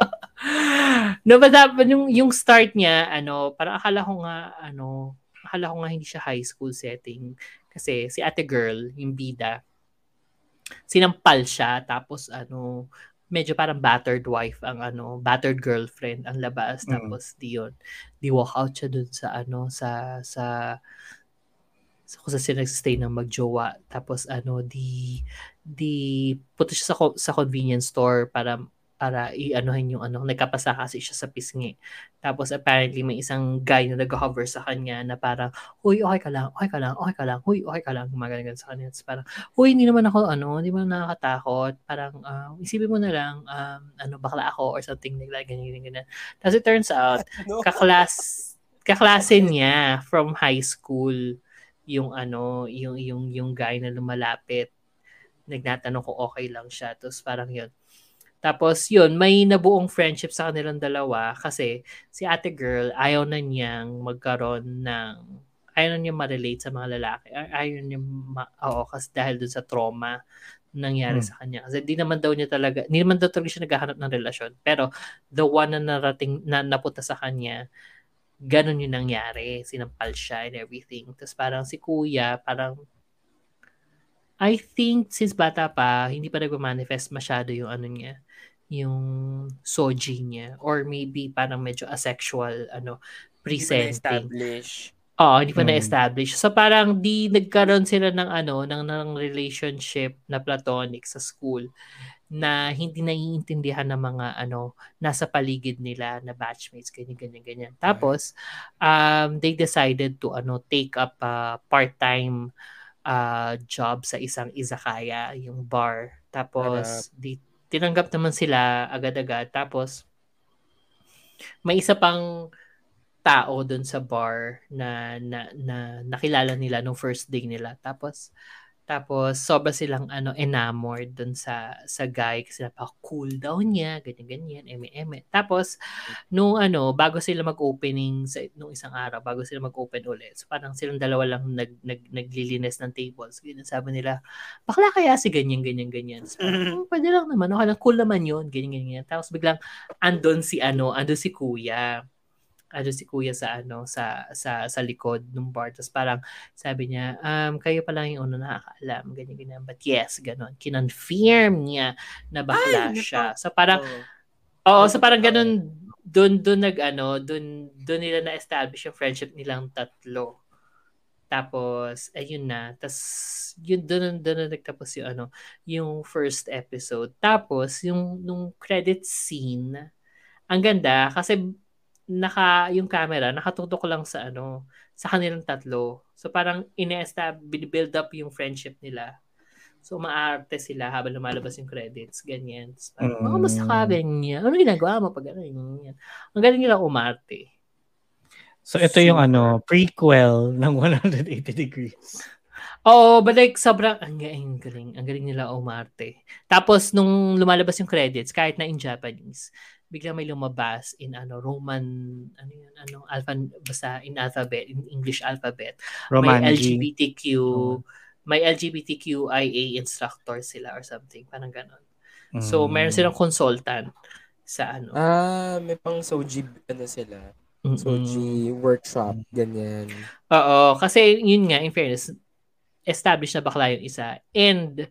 [LAUGHS] no, but that, yung, yung start niya, ano, parang akala ko nga, ano, akala ko nga hindi siya high school setting. Kasi si ate girl, yung bida, sinampal siya, tapos ano, medyo parang battered wife ang ano, battered girlfriend ang labas. Mm. Tapos di yun, di walk out siya dun sa ano, sa, sa, sa kung saan sila nagstay ng magjowa. Tapos ano, di, di, punta siya sa, sa convenience store para para i-anuhin yung ano, nagkapasa kasi siya sa pisngi. Tapos apparently may isang guy na nag-hover sa kanya na parang, huy, okay ka lang, okay ka lang, okay ka lang, huy, okay ka lang, gumagano sa kanya. Tapos parang, huy, hindi naman ako, ano, hindi naman nakakatakot. Parang, uh, isipin mo na lang, um, ano, bakla ako or something like that, ganyan, ganyan, ganyan. Tapos it turns out, [LAUGHS] No. kaklas, kaklase niya from high school yung ano, yung, yung, yung guy na lumalapit. Nagnatanong kung okay lang siya. Tapos parang yun, tapos yun, may nabuong friendship sa kanilang dalawa kasi si ate girl ayaw na niyang magkaroon ng ayaw na niya ma-relate sa mga lalaki. Ay- Ayaw niya ma- oo, kasi dahil dun sa trauma nangyari Hmm. sa kanya. Kasi di naman daw niya talaga, di naman daw talaga siya naghahanap ng relasyon. Pero the one na narating, na napunta sa kanya, ganun yung nangyari. Sinampal siya and everything. Tapos parang si kuya, parang I think since bata pa, hindi pa nagma-manifest masyado yung ano niya, yung soji niya. Or maybe parang medyo asexual, ano, presenting. establish Oo, hindi pa Mm. na-establish. So parang di nagkaroon sila ng ano, ng, ng relationship na platonic sa school na hindi naiintindihan ng mga ano nasa paligid nila na batchmates ganyan ganyan ganyan. Tapos um they decided to ano take up a part-time uh, job sa isang izakaya, yung bar. Tapos di tinanggap naman sila agad-agad. Tapos may isa pang tao doon sa bar na, na, na nakilala nila nung first day nila. Tapos, tapos sobra silang ano enamored doon sa sa guy kasi napaka-cool daw niya, ganyan ganyan, eme eme. Tapos nung ano, bago sila mag-opening sa nung isang araw, bago sila mag-open ulit. So parang silang dalawa lang nag, nag naglilinis ng tables. Ganyan sabi nila, bakla kaya si ganyan ganyan ganyan. So, [LAUGHS] "Oh, pwede lang naman, okay lang, cool naman 'yun, ganyan ganyan. Tapos biglang andon si ano, andon si kuya ano si kuya sa ano sa sa sa likod ng bar. Tapos parang sabi niya um kayo pa lang yung una nakakaalam. Ganyan ganyan. But yes ganon. Kinonfirm niya na bakla Ay, siya. so parang Oh. oo so parang ganon doon doon nag ano doon doon nila na establish yung friendship nilang tatlo. Tapos ayun na. Tapos yun doon doon na nagtapos yung ano yung first episode. Tapos yung nung credit scene ang ganda kasi naka yung camera nakatutok lang sa ano sa kanilang tatlo. So parang ine-estab build up yung friendship nila. So maarte sila habang lumalabas yung credits, ganyan. Tapos parang, Mm. mm. kamusta ka, ganyan. Ano ginagawa mo pag ano, ganyan. Ang galing nila umarte. So ito yung ano, prequel ng 180 degrees. Oo, but like sobrang ang galing, ang galing, ang galing nila umarte. Tapos nung lumalabas yung credits, kahit na in Japanese, biglang may lumabas in ano Roman ano yun ano alpha basta in alphabet in English alphabet may Romanji. LGBTQ Oo. may LGBTQIA instructor sila or something parang ganon so Mm. meron silang consultant sa ano Ah, may pang soji, ano sila, Mm-mm. soji workshop, ganyan. Oo, kasi yun nga, in fairness, established na bakla yung isa and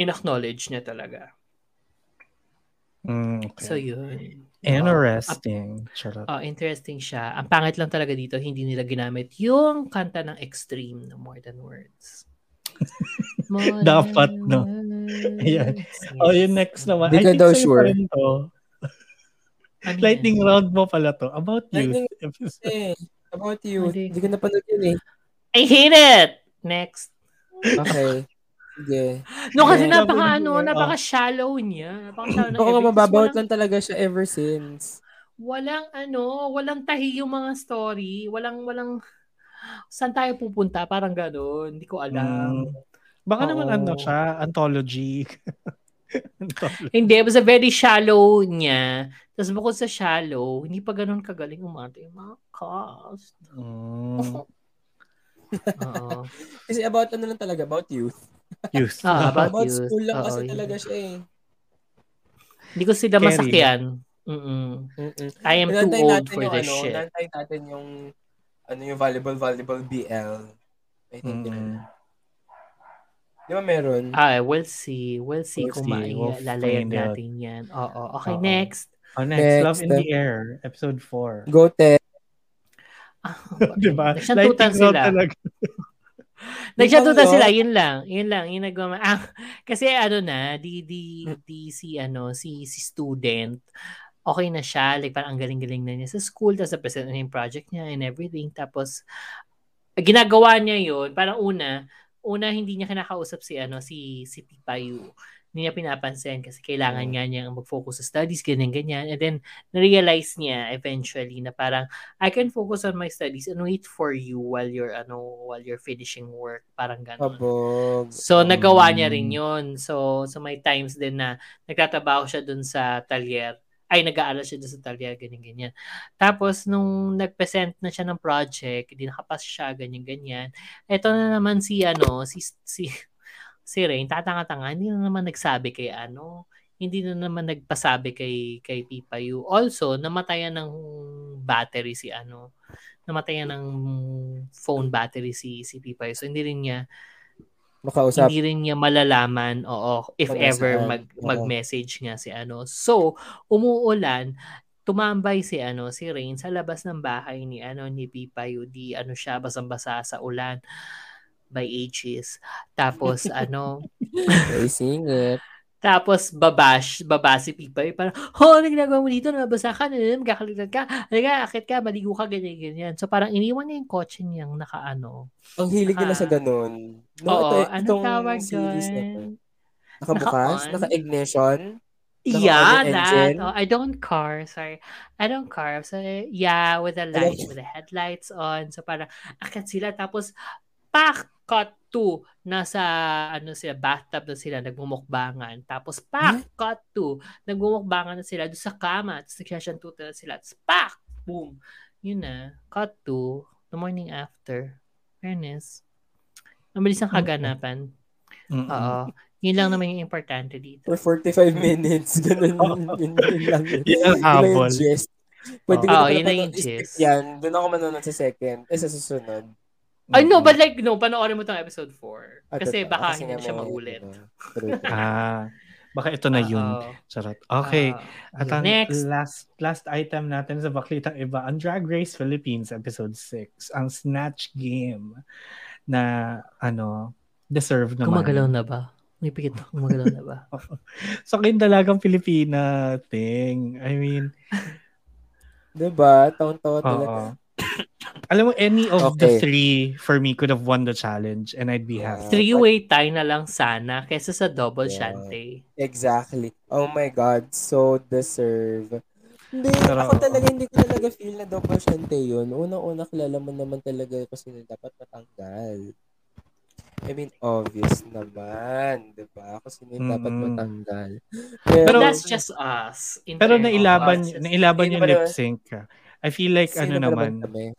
in-acknowledge niya talaga. Mm, okay. So yun. Interesting. Charot. Oh, interesting siya. Ang pangit lang talaga dito, hindi nila ginamit yung kanta ng Extreme na More Than Words. [LAUGHS] More Dapat, than no? words. Ayan. Oh, yung next naman. Di I think pa rin to. Ano yan? Lightning round mo pala to. About. Eh, about you. Hindi ko napanood yun eh. I hate it! Next. Okay. Sige. No, kasi Yeah. napaka, ano, niya, napaka-shallow niya. Napaka-shallow ng Oo lang talaga siya ever since. walang ano, walang tahi yung mga story, walang walang saan tayo pupunta, parang gano'n, hindi ko alam. Mm. Baka naman Oo. ano siya, anthology. [LAUGHS] anthology. Hindi, it was a very shallow niya. Tapos bukod sa shallow, hindi pa gano'n kagaling umarte yung mga cast. [LAUGHS] Mm. [LAUGHS] Kasi about ano lang talaga, about youth. [LAUGHS] Youth. Ah, about About youth. school lang Oo, kasi yun. talaga siya eh. Hindi ko sila Scary. masakyan. Mm-mm. Mm-mm. I am too Inantayin old natin for yung this ano, shit. inantayin natin yung ano yung volleyball volleyball BL. I think Mm. yun. Di ba meron? Ah, we'll see. We'll see We'll kung see. We'll mailalayag find out. natin yan. Oo. Okay, Oo. next. Oh, next, Next. Love in the Air, episode 4. Go Te. Ah, [LAUGHS] diba? Nagsantutan Lightning round sila. talaga. [LAUGHS] Nagshadota Yun sila, yun. yun lang. Yun lang, yung nagmama. [LAUGHS] Ah, kasi ano na, di, di, di si, ano, si, si student, okay na siya. Like, parang ang galing-galing na niya sa school. Tapos, na-present na yung project niya and everything. Tapos, ginagawa niya yun. Parang una, una hindi niya kinakausap si, ano, si, si Pipayu. Hindi niya pinapansin kasi kailangan Mm. nga niya mag-focus sa studies, ganyan-ganyan. And then, na-realize niya eventually na parang, I can focus on my studies and wait for you while you're, ano, while you're finishing work. Parang gano'n. Kabog. So, nagawa niya Mm. rin yun. So, so may times din na nagtatrabaho siya dun sa talyer. Ay, nag-aaral siya dun sa talyer, ganyan-ganyan. Tapos, nung nag-present na siya ng project, hindi nakapas siya, ganyan-ganyan. Ito na naman si, ano, si, si, si Rain, tatanga-tanga, hindi na naman nagsabi kay, ano, hindi na naman nagpasabi kay, kay Pipayu. Also, namatayan ng battery si, ano, namatayan ng phone battery si, si Pipayu. So, hindi rin niya, Makausap. hindi rin niya malalaman oo if Kung ever nasaan. mag Oo. mag-message nga si ano so umuulan tumambay si ano si Rain sa labas ng bahay ni ano ni Pipayu di ano siya basang-basa sa ulan by ages tapos [LAUGHS] ano May singit. [LAUGHS] tapos babash baba si Pipayu parang oh ano ginagawa mo dito nabasa ka na magkakaligtad ka halika akit ka maligo ka ganyan ganyan so parang iniwan niya yung kotse niyang nakaano Ang hilig nila sa Naka- ganun. No, oo ito- ano itong tawag series na to. doon Nakabukas? Naka-ignition? Yeah, that. Oh, I don't car. Sorry. I don't car. So, yeah, with the light, with the headlights on. So, parang akit sila. Tapos, pak, cut to. Nasa, ano sila, bathtub na sila, nagmumukbangan. Tapos, pak, cut to. Nagmumukbangan na sila doon sa kama. Tapos, nagsasyantuta na sila. Tapos, pak, boom. Yun na. Cut to. The morning after. Fairness. Mabilis ang kaganapan. Mm-mm. Oo. Yun lang naman yung importante dito. For 45 minutes. Ganun. [LAUGHS] yun, yun lang yun. Yun ang Yun habol. Pwede Oo, ko na yun na yung i-skip gist. yan. Doon ako manonood sa second. Eh, sa susunod. I know, but like, no, panoorin mo tong episode 4. Ah, Kasi totoo. baka Kasi hindi siya true, true. [LAUGHS] Ah, baka ito na yun. Oo. Charot. Okay. Ah, At ang next. last last item natin sa Baklitang Iba, ang Drag Race Philippines episode 6, ang Snatch Game na ano, deserve naman. Gumagalaw na ba? May pikit na, gumagalaw na ba? [LAUGHS] So, kayo dalagang Pilipina thing. I mean, [LAUGHS] Diba? Taon-taon talaga. Alam mo, any of the Okay. three for me could have won the challenge and I'd be Yeah. happy. Three-way tie na lang sana kesa sa double Yeah. shante. Exactly. Oh my God. So deserve. Hindi, Pero, ako talaga, hindi ko talaga feel na double shante yun. Unang-una, kilala mo naman talaga sino dapat matanggal. I mean, obvious naman, di ba? Kung sino dapat Mm-mm. matanggal. But Pero- that's just us. Pero nailaban, Us nailaban yung lip sync. I feel like Sino ano naman, kami?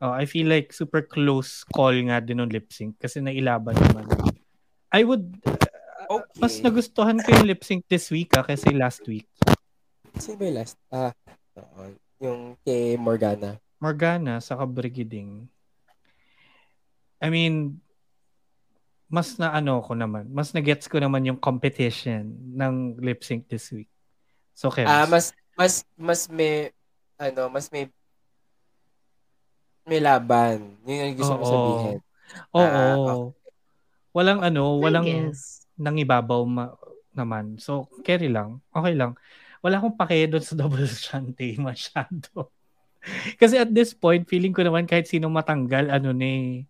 oh, I feel like super close call nga din ng lip sync kasi nailaban naman. I would, uh, Okay. mas nagustuhan ko yung lip sync this week ah, kasi last week. Sino ba last? Ah, oo. Yung kay Morgana. Morgana sa Brigiding. I mean, mas na ano ko naman, mas na-gets ko naman yung competition ng lip sync this week. So, Kevs. Ah, mas, mas, mas may, ano, mas may, may laban. Yun yung gusto ko Oo. sabihin. Oo. ah, Walang ano, walang nangibabaw ma- naman. So, carry lang. Okay lang. Wala akong pake doon sa [LAUGHS] double shante masyado. Kasi at this point, feeling ko naman kahit sino matanggal, ano ni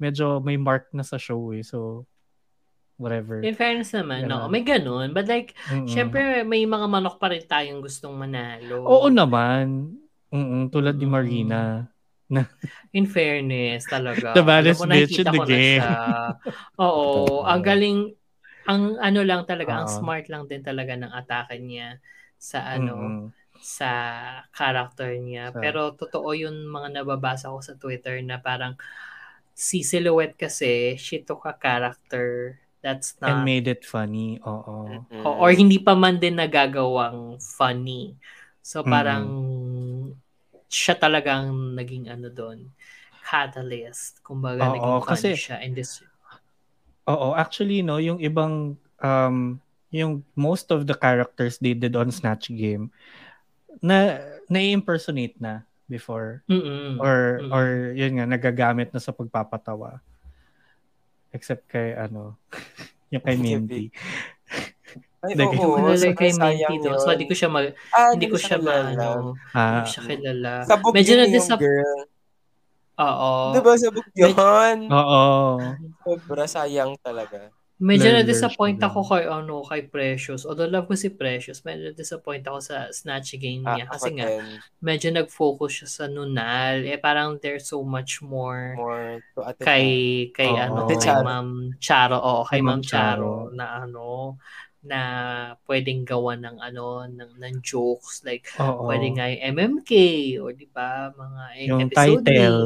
medyo may mark na sa show eh. So, whatever. In fairness naman, no, Ganun. may ganun. But like, Mm-mm. syempre, may mga manok pa rin tayong gustong manalo. Oo naman. Mm-mm, tulad ni. Marina. [LAUGHS] In fairness, talaga. The baddest mo, bitch in the na game. siya. [LAUGHS] Oo, ang galing, ang ano lang talaga, ang Oo. smart lang din talaga ng atake niya sa ano, Mm-mm. sa character niya. Sa- Pero totoo yung mga nababasa ko sa Twitter na parang si Silhouette kasi, she took a character that's And not, made it funny. Oo. Mm. o- or hindi pa man din nagagawang funny. So parang siya talagang naging ano doon, catalyst. Kumbaga, Oo, naging funny kasi- siya in this Oo, actually no, yung ibang um yung most of the characters they did on Snatch Game na na-impersonate na before Mm-mm. or Mm. or yun nga nagagamit na sa pagpapatawa. Except kay, ano, [LAUGHS] yung kay Mindy. [LAUGHS] Ay, Like, oo. Wala sobrang kay sayang Minty doon. yun. So, hindi ko siya mag, Ah, hindi ko siya ma, ano, Ah, hindi ko siya kilala. Sabog Medyo na yung disap- girl. Oo. Diba sabog yun? oo. Sobra sayang talaga. Medyo na-disappoint ako kay, ano, kay Precious. Although love ko si Precious, medyo na-disappoint ako sa Snatch game Ah, niya. ako Kasi nga, din. medyo nag-focus siya sa nunal. Eh, parang there's so much more More to kay kay Oo. ano kay. Ma'am Charo oo kay Kay Ma'am Charo na ano na pwedeng gawa ng ano ng, ng jokes like Oo. pwede nga yung MMK o di ba mga Yung episode title.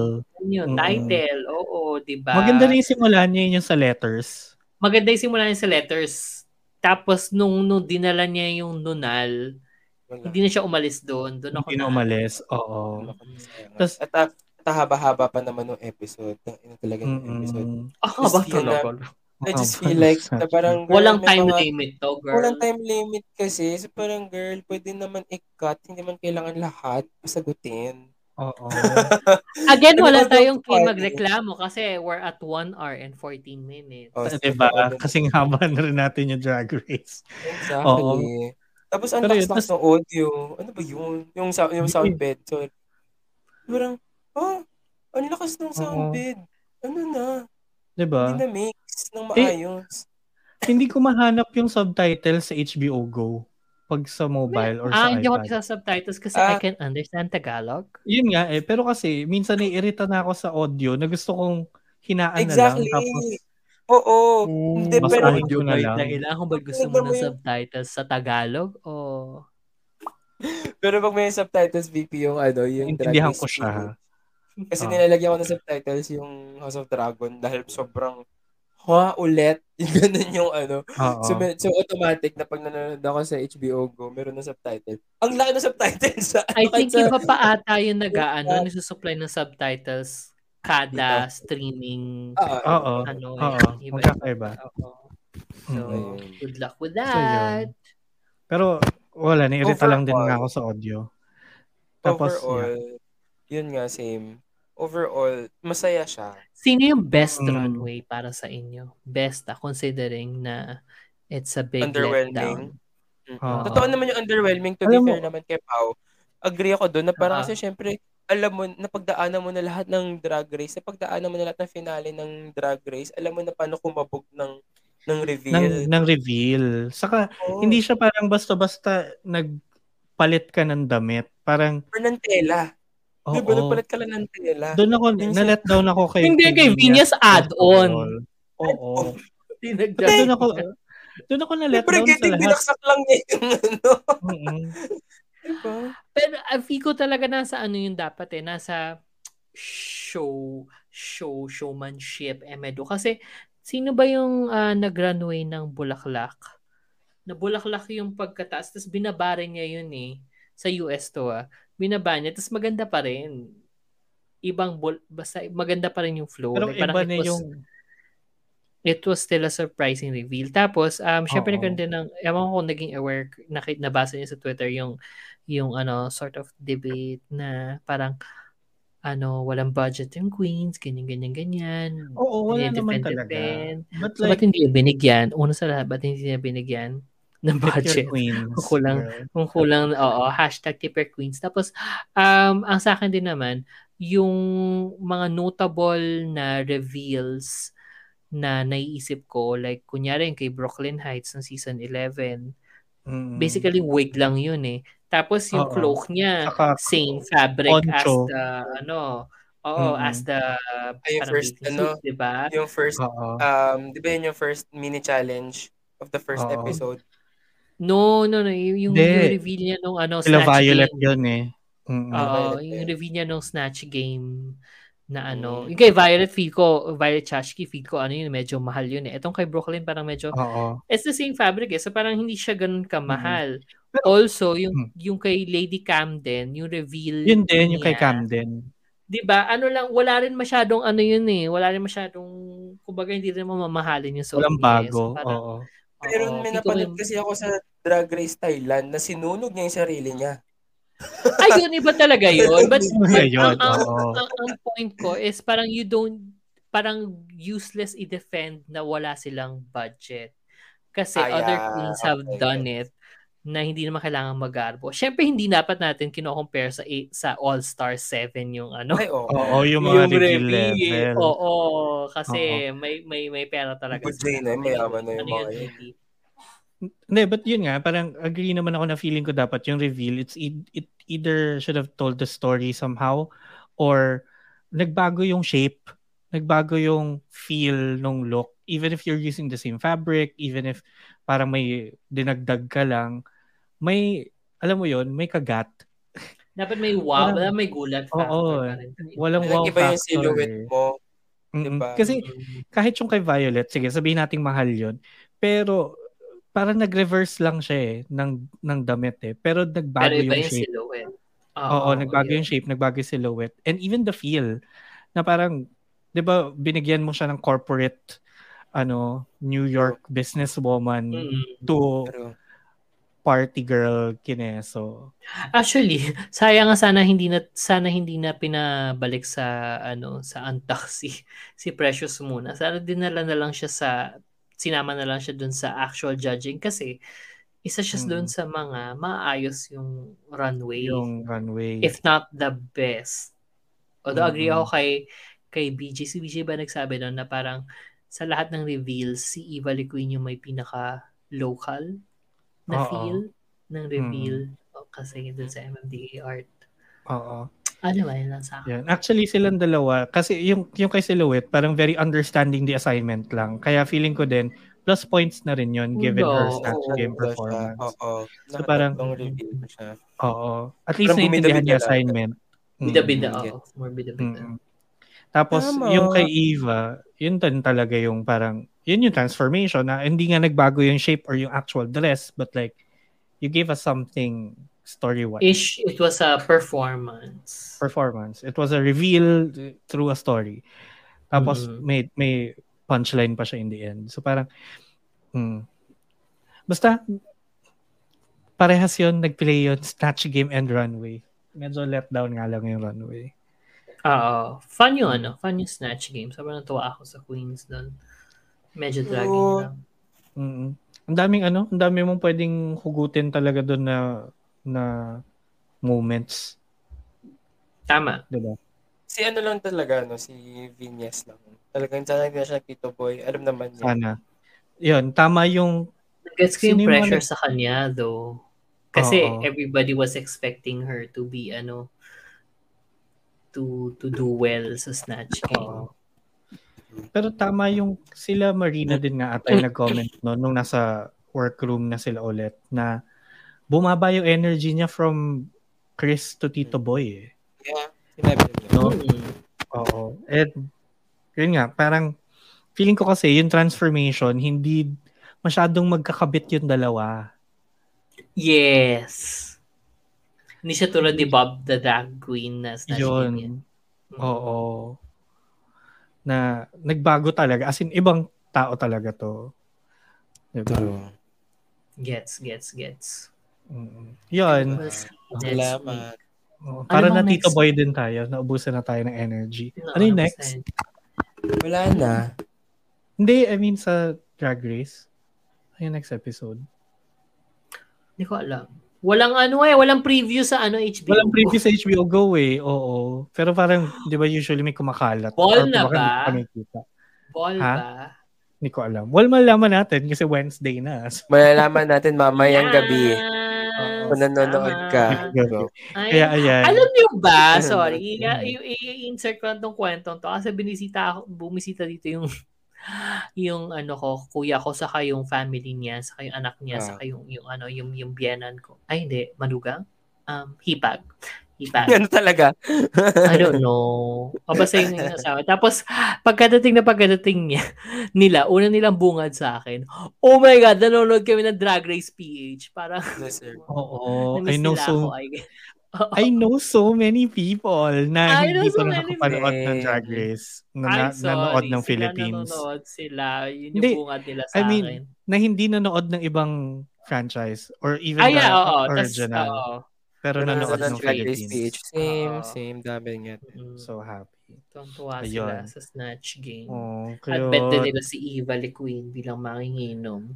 yung Mm. title oo di ba Maganda rin yung simula niya yung sa letters. Maganda yung simula niya sa letters tapos nung nung dinala niya yung nunal Wala. hindi na siya umalis doon doon ako Hindi na umalis. Oo. Sayang. Tas- At ah, at haba-haba pa naman yung episode. Ang ina talaga yung episode. Mm-mm. ah Just ba feel na- talaga I just feel like na parang girl, walang time mga- limit to girl Walang time limit kasi. So parang girl, pwede naman i-cut. Hindi man kailangan lahat sagutin. Oo. [LAUGHS] Again, wala tayong kay magreklamo kasi we're at 1 hour and 14 minutes. Oh, diba? ano- Kasing haba na rin natin yung drag race. Exactly. Oo. Tapos ang lakas-lakas ng audio. Ano ba yun? Yung, sound, yung sound bed. So, parang, oh, ang lakas ng sound bed. Ano na? Diba? Hindi na mix ng Eh, maayos. Hindi ko mahanap yung subtitle sa HBO Go pag sa mobile or ah, sa hindi ako iPad. sa subtitles kasi I Ah. can understand Tagalog. Yun nga eh. Pero kasi, minsan naiirita na ako sa audio na gusto kong hinaan Exactly. na lang. Tapos, Oo. Hindi, Mas pero, audio na lang. Dahilan kung ba't gusto mo ng subtitles sa Tagalog o pero pag may subtitles, VP, yung ano, yung Intindihan ko siya. Kasi Ah. nilalagyan ko ng subtitles yung House of Dragon dahil sobrang ha, ulit. [LAUGHS] Yung ganun yung ano. Oo. So, so automatic na pag nanonood ako sa HBO Go, meron ng subtitle. Ang laki ng subtitle sa I kahit think sa, iba pa ata yung nag-ano, nagsusupply ng subtitles kada streaming Oo. ano Oo. eh, iba. Magkakaiba. So, Mm. good luck with So, that. yun. Pero, wala. Nairita lang din Overall. nga ako sa audio. Tapos, yeah. overall, yun nga, same. Overall, masaya siya. Sino yung best Mm. runway para sa inyo? Best ah, considering na it's a big Underwhelming. letdown. Mm. Oo. Totoo naman yung underwhelming. To Alam be mo- fair naman kay Pao. Agree ako doon na parang Ah. kasi syempre, alam mo, napagdaanan mo na lahat ng drag race, napagdaanan mo na lahat ng finale ng drag race, alam mo na paano kumabog ng ng ng, reveal. ng reveal. Saka, Oo. hindi siya parang basta-basta nagpalit ka ng damit. Parang, Or ng tela. Oo. Di ba? Nagpalit ka lang ng tela. Doon ako, Yung na-let down ako kay Hindi, kay Venus add-on. Oo. Tinagdag- Doon ako, doon ako na-let down sa lahat. binaksak lang niya yung ano. [LAUGHS] Diba? Pero uh, feel ko talaga nasa ano yung dapat eh, nasa show, show, showmanship, emedo. Kasi sino ba yung ah, nag-runway ng Bulaklak? Na Bulaklak yung pagkataas, tapos binaba rin niya yun eh. Sa US to ah. Binaba niya, tapos maganda pa rin. Ibang, bul- basta maganda pa rin yung flow. Pero Like, iba na was- yung, it was still a surprising reveal. Tapos, um, syempre Oo. nagkaroon din ng, ewan ko kung naging aware, nakit, nabasa niyo sa Twitter yung, yung ano, sort of debate na parang, ano, walang budget yung queens, ganyan, ganyan, ganyan. oo, wala naman talaga. defend. But So, ba't like, hindi binigyan? Una sa lahat, ba't hindi niya binigyan ng budget? queens. Kung kulang, girl. kung kulang, oo, hashtag Tipper Queens. Tapos, um, ang sa akin din naman, yung mga notable na reveals na naiisip ko, like, kunyari yung kay Brooklyn Heights ng season 11, Mm. basically wig lang yun eh. Tapos yung Oo. cloak niya, Saka, same fabric as poncho. the, ano, oo, Mm-mm. as the, Ay, yung parang first, bathing ano, suit, diba? Yung first, oo. um, di ba yun yung first mini challenge of the first Oo. episode? No, no, no. Yung, yung reveal niya nung ano, Sila Snatch Violet Game. yun eh. Mm-mm. Oo, Violet yung reveal niya nung Snatch Game na ano. Mm. Yung kay Violet, feel ko, Violet Chachki, feel ko, ano yun, medyo mahal yun eh. Itong kay Brooklyn, parang medyo, Oo. it's the same fabric eh. So parang hindi siya ganun kamahal. Pero- also, yung, Mm. yung kay Lady Camden, yung reveal Yun din, yung kay niya, Camden. Di ba? Ano lang, wala rin masyadong ano yun eh. Wala rin masyadong, kumbaga hindi rin mamamahalin yung suot Walang niya eh. bago. So, parang, Oo. Pero oo, may napanood yung- kasi ako sa Drag Race Thailand na sinunog niya yung sarili niya. Ayun, iba talaga [LAUGHS] yun. But, but yun, ang, ang, ang, ang point ko is parang you don't parang useless i-defend na wala silang budget. Kasi Ah, other yeah. queens have Okay, done it na hindi naman kailangan mag-arbo. Siyempre, hindi dapat natin kino-compare sa eight- sa All-Star 7 yung ano. Ay, oo. Oo, yung mga reveal level. Oo, kasi may may may pera talaga. Good day na, mayaman na yung mga yun. hindi. But yun nga, parang agree naman ako na feeling ko dapat yung reveal, it's e- it either should have told the story somehow or nagbago yung shape, nagbago yung feel nung look. Even if you're using the same fabric, even if parang may dinagdag ka lang, may, alam mo yun, may kagat. Dapat may wow, Parang- dapat may gulat factor Oo. Walang wow Nag-iba yung factor. silhouette eh. mo. Mm-mm. diba? Kasi kahit yung kay Violet, sige, sabihin nating mahal yun. Pero parang nag-reverse lang siya eh, ng, ng damit eh. Pero nagbago Pero iba yung yung shape. silhouette. Oo, nagbago yun. yung shape, nagbago yung silhouette. And even the feel, na parang, di ba, binigyan mo siya ng corporate, ano, New York businesswoman Mm. to Pero, party girl kineso. Actually, [LAUGHS] sayang nga sana hindi na sana hindi na pinabalik sa ano sa Antak [LAUGHS] si si Precious muna. Sana dinala na lang siya sa sinama na lang siya dun sa actual judging kasi isa siya Mm. dun sa mga maayos yung runway. Yung runway. if not the best. Although agree Mm-mm. ako kay kay BJ. Si BJ ba nagsabi doon na parang sa lahat ng reveals, si Eva Le Queen yung may pinaka local na Oo. feel ng reveal O, kasi dun sa MMDA art. Oo. Ano ba yun lang sa akin? Yan. Actually, silang dalawa, kasi yung, yung kay Silhouette, parang very understanding the assignment lang. Kaya feeling ko din, plus points na rin yun given her Oo, Snatch oo, Game performance. Oo. So, parang- reveal siya. Oo. At least Parang naintindihan bumida-bida niya assignment. Bida-bida, Mm, oo. More bida-bida. Mm-mm. Tapos, Tama. yung kay Eva, yun din talaga yung parang, yun yung transformation na hindi nga nagbago yung shape or yung actual dress, but like, you gave us something story-wise. Ish, it was a performance. Performance. It was a reveal through a story. Tapos, Mhm. may, may punchline pa siya in the end. So, parang, hmm. Basta, parehas yun, nag-play yun, Snatch Game and Runway. Medyo let down nga lang yung Runway. Oo. Fun yung ano, fun yung Snatch Game. Sobrang natuwa ako sa Queens doon. Medyo dragging Oo. lang. mm Ang daming ano, ang dami mong pwedeng hugutin talaga doon na na moments, Tama. 'di ba? Si ano lang talaga, no? Si Vinyes lang. Talagang sana na siya Tito Boy. Alam naman niya. Sana. 'Yun, tama yung Gets ko yung pressure mga- sa kanya though. Kasi Oo. everybody was expecting her to be ano to to do well sa Snatch Game. Pero tama yung sila Marina din nga at ay nag-comment no nung nasa workroom na sila ulit na bumaba yung energy niya from Chris to Tito Boy eh. Yeah. No? Oo. And yun nga, parang feeling ko kasi yung transformation hindi masyadong magkakabit yung dalawa. Yes. Hindi siya tulad ni Bob the Drag Queen na Snatch Game. yan. Yun. Oo. Na nagbago talaga. As in, ibang tao talaga to. Diba? True. Gets, gets, gets. Mm. Yun. Next. Salamat. Oo. Para Ano na Tito next? Boy din tayo. Naubusan na tayo ng energy. No, ano yung next? 100%. Wala na. Hindi, I mean sa Drag Race. Ano yung next episode? Hindi ko alam. Walang ano eh, walang preview sa ano HBO. Walang preview sa HBO Go eh. Oo. Pero parang, di ba usually may kumakalat? Ball na ba? Ball Ha? ba? Hindi ko alam. Well, malaman natin kasi Wednesday na. So, [LAUGHS] Malalaman natin mamayang gabi. Yes, Kung nanonood ka. Ay, Kaya ayan. alam niyo ba, sorry, i-insert ko lang tong kwentong to kasi binisita ako, bumisita dito yung yung ano ko, kuya ko saka yung family niya, saka yung anak niya, Ah. saka yung yung ano, yung yung biyenan ko. Ay hindi, manugang. Um, hipag. Hipag. Yan talaga. I don't know. Yun yung nasabi. Tapos, pagkadating na pagkadating niya, [LAUGHS] nila, una nilang bungad sa akin, oh my God, nanonood kami ng Drag Race PH. Parang, Yes, sir. [LAUGHS] Oo. namiss I know so ako. I, [LAUGHS] I know so many people na I know hindi so pa many nakapanood ng people. Drag Race na, I'm na sorry. nanood ng sila Philippines. nanonood sila. Yun yung Hindi. bungad nila sa I mean, akin. Na hindi nanood ng ibang franchise or even Ah, the yeah. Tas, original. oo. pero Nanonood nanood ng Philippines. PH. Same, Oo. same. Dami nga. Mm. So happy. Tuwang-tuwa Ayun. sila sa Snatch Game. Oh, At bet din nila si Eva Queen bilang manginginom.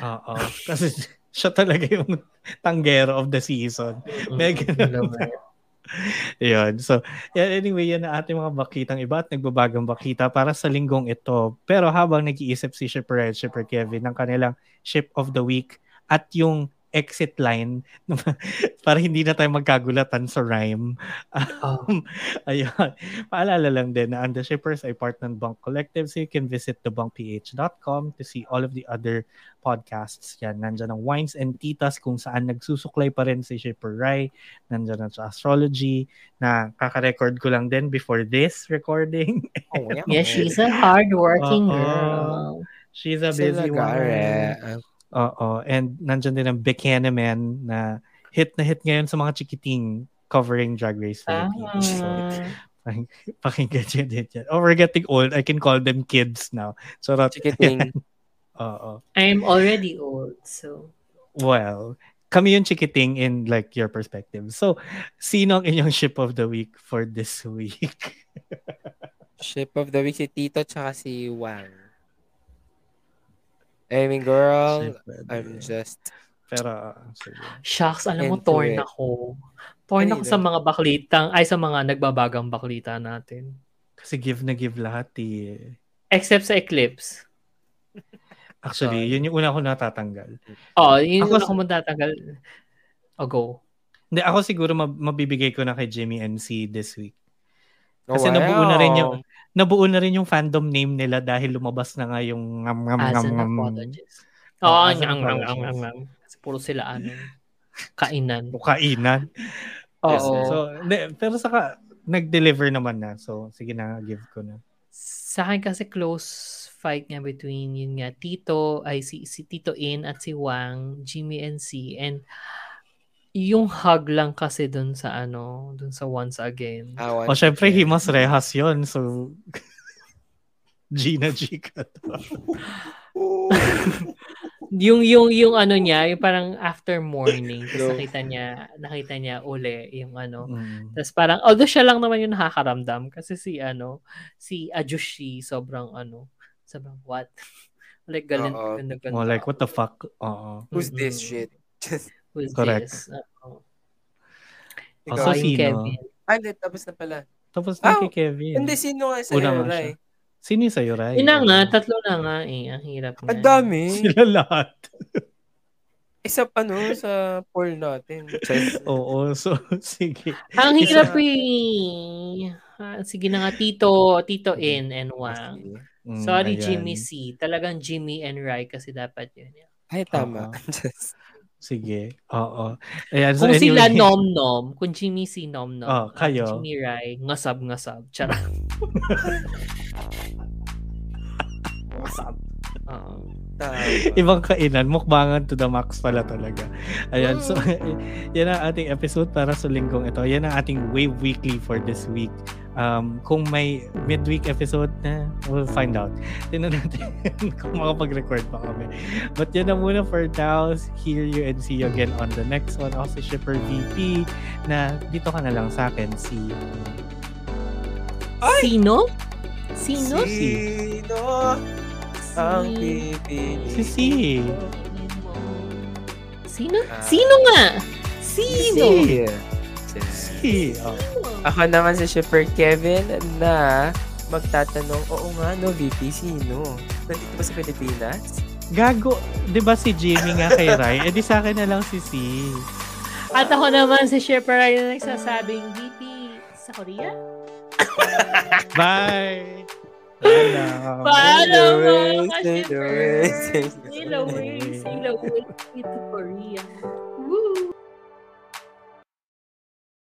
Oo. [LAUGHS] Kasi siya talaga yung tanggero of the season. Megan. [LAUGHS] Yun. So, yeah, anyway, yan ang ating mga bakitang iba at nagbabagang bakita para sa linggong ito. Pero habang nag-iisip si Shipper Red, Shipper Kevin ng kanilang ship of the week at yung exit line [LAUGHS] para hindi na tayo magkagulatan sa rhyme. Um, [LAUGHS] ayun. Paalala lang din na ang The Shippers ay part ng Bunk Collective so you can visit thebunkph.com to see all of the other podcasts. Yan, nandyan ang Wines and Titas kung saan nagsusuklay pa rin si Shipper Rai. Nandyan ang sa Astrology na kaka-record ko lang din before this recording. Oh, yeah. Yeah, she's a hardworking Oo. girl. She's a busy one. Oo. And nandyan din ang Buchanan na hit na hit ngayon sa mga chikiting covering Drag Race Philippines. So, Ah, pakinggan nyo din yan. Oh, we're getting old. I can call them kids now. So, Chikiting. [LAUGHS] Oo. I'm already old, so Well, kami yung chikiting in like your perspective. So, sino ang inyong ship of the week for this [LAUGHS] week? Ship of the week si Tito tsaka si Wang. I mean, girl, I'm just... Pero, ah, sige. Shucks, alam mo, torn it. ako. Torn ako sa mga baklitang, ay sa mga nagbabagang baklita natin. Kasi give na give lahat eh. Except sa Eclipse. Actually, yun yung una ko natatanggal. Oh, yun Ako yung ako matatagal. O go. Hindi, ako siguro mab- mabibigay ko na kay Jimmy MC this week. Oh, Kasi nabuo na rin wow. yung nabuo na rin yung fandom name nila dahil lumabas na nga yung ngam ngam As ngam ngam. Oo, Oo, as ang apologist. ang ang. Kasi puro sila ano, kainan. Kainan. Oo. So, hindi, pero saka nag-deliver naman na. So, sige na, give ko na. Sa akin kasi close fight nga between yun nga Tito ay si, si Tito In at si Wang, Jimmy and C and yung hug lang kasi dun sa ano, dun sa once again. Awan. O, syempre, Himas Rehas yun. So, [LAUGHS] Gina G ka to. [LAUGHS] yung yung yung ano niya, yung parang after morning, [LAUGHS] tapos No. nakita niya, nakita niya uli yung ano. Mm. Tapos parang although siya lang naman yung nakakaramdam kasi si ano, si Ajushi sobrang ano, sobrang what? like galit ganda ganda. Mo, like, what the fuck? Oo. Who's this shit? Who's Correct. this? Oo. Oh, ikaw. so, Yung sino? Kevin. Ah, hindi, tapos na pala. Tapos na Ah, kay Kevin. Hindi, sino nga sa Una nga Ray? siya. Sino yung sa'yo, Ray? Yun na nga, tatlo na nga eh. Ang hirap na. Ang dami. [LAUGHS] Sila lahat. Isa ano, sa poll natin. [LAUGHS] Oo, so, sige. Ang Isa- hirap eh. Ah, sige na nga, Tito, Tito In and Wang. Mm, Sorry, ayan. Jimmy C. Talagang Jimmy and Rai kasi dapat yun. Ay, tama. [LAUGHS] Just, Sige. Oo. Ayan, so Kung sila anyway. nom-nom, kung Jimmy C nom-nom, Oh, at kayo. Jimmy Rai, ngasab-ngasab. Charot. [LAUGHS] ngasab. Oo. Ibang kainan, mukbangan to the max pala talaga. Ayan, so [LAUGHS] yan ang ating episode para sa linggong ito. Yan ang ating Wave Weekly for this week. Um, kung may midweek episode na, we'll find out. [LAUGHS] Tingnan natin [LAUGHS] kung makapag-record pa kami. But yan na muna for now. Hear you and see you again on the next one. Ako si Shipper VP na dito ka na lang sa akin. See you. Sino? Sino? Sino ang pipili? Si C. Sino? Ah. Sino nga? Sino? C. Oh. Ako naman si Shipper Kevin na magtatanong, oo nga no, VP, sino? Nandito ba sa Pilipinas? Gago, 'di ba si Jimmy nga kay Rai? Eh di sa akin na lang si C. At ako naman si Shepard Rai na nagsasabing VP sa Korea. Bye. Paalam. Paalam mga away, sail away, Sail away, sail away to Korea. Woo!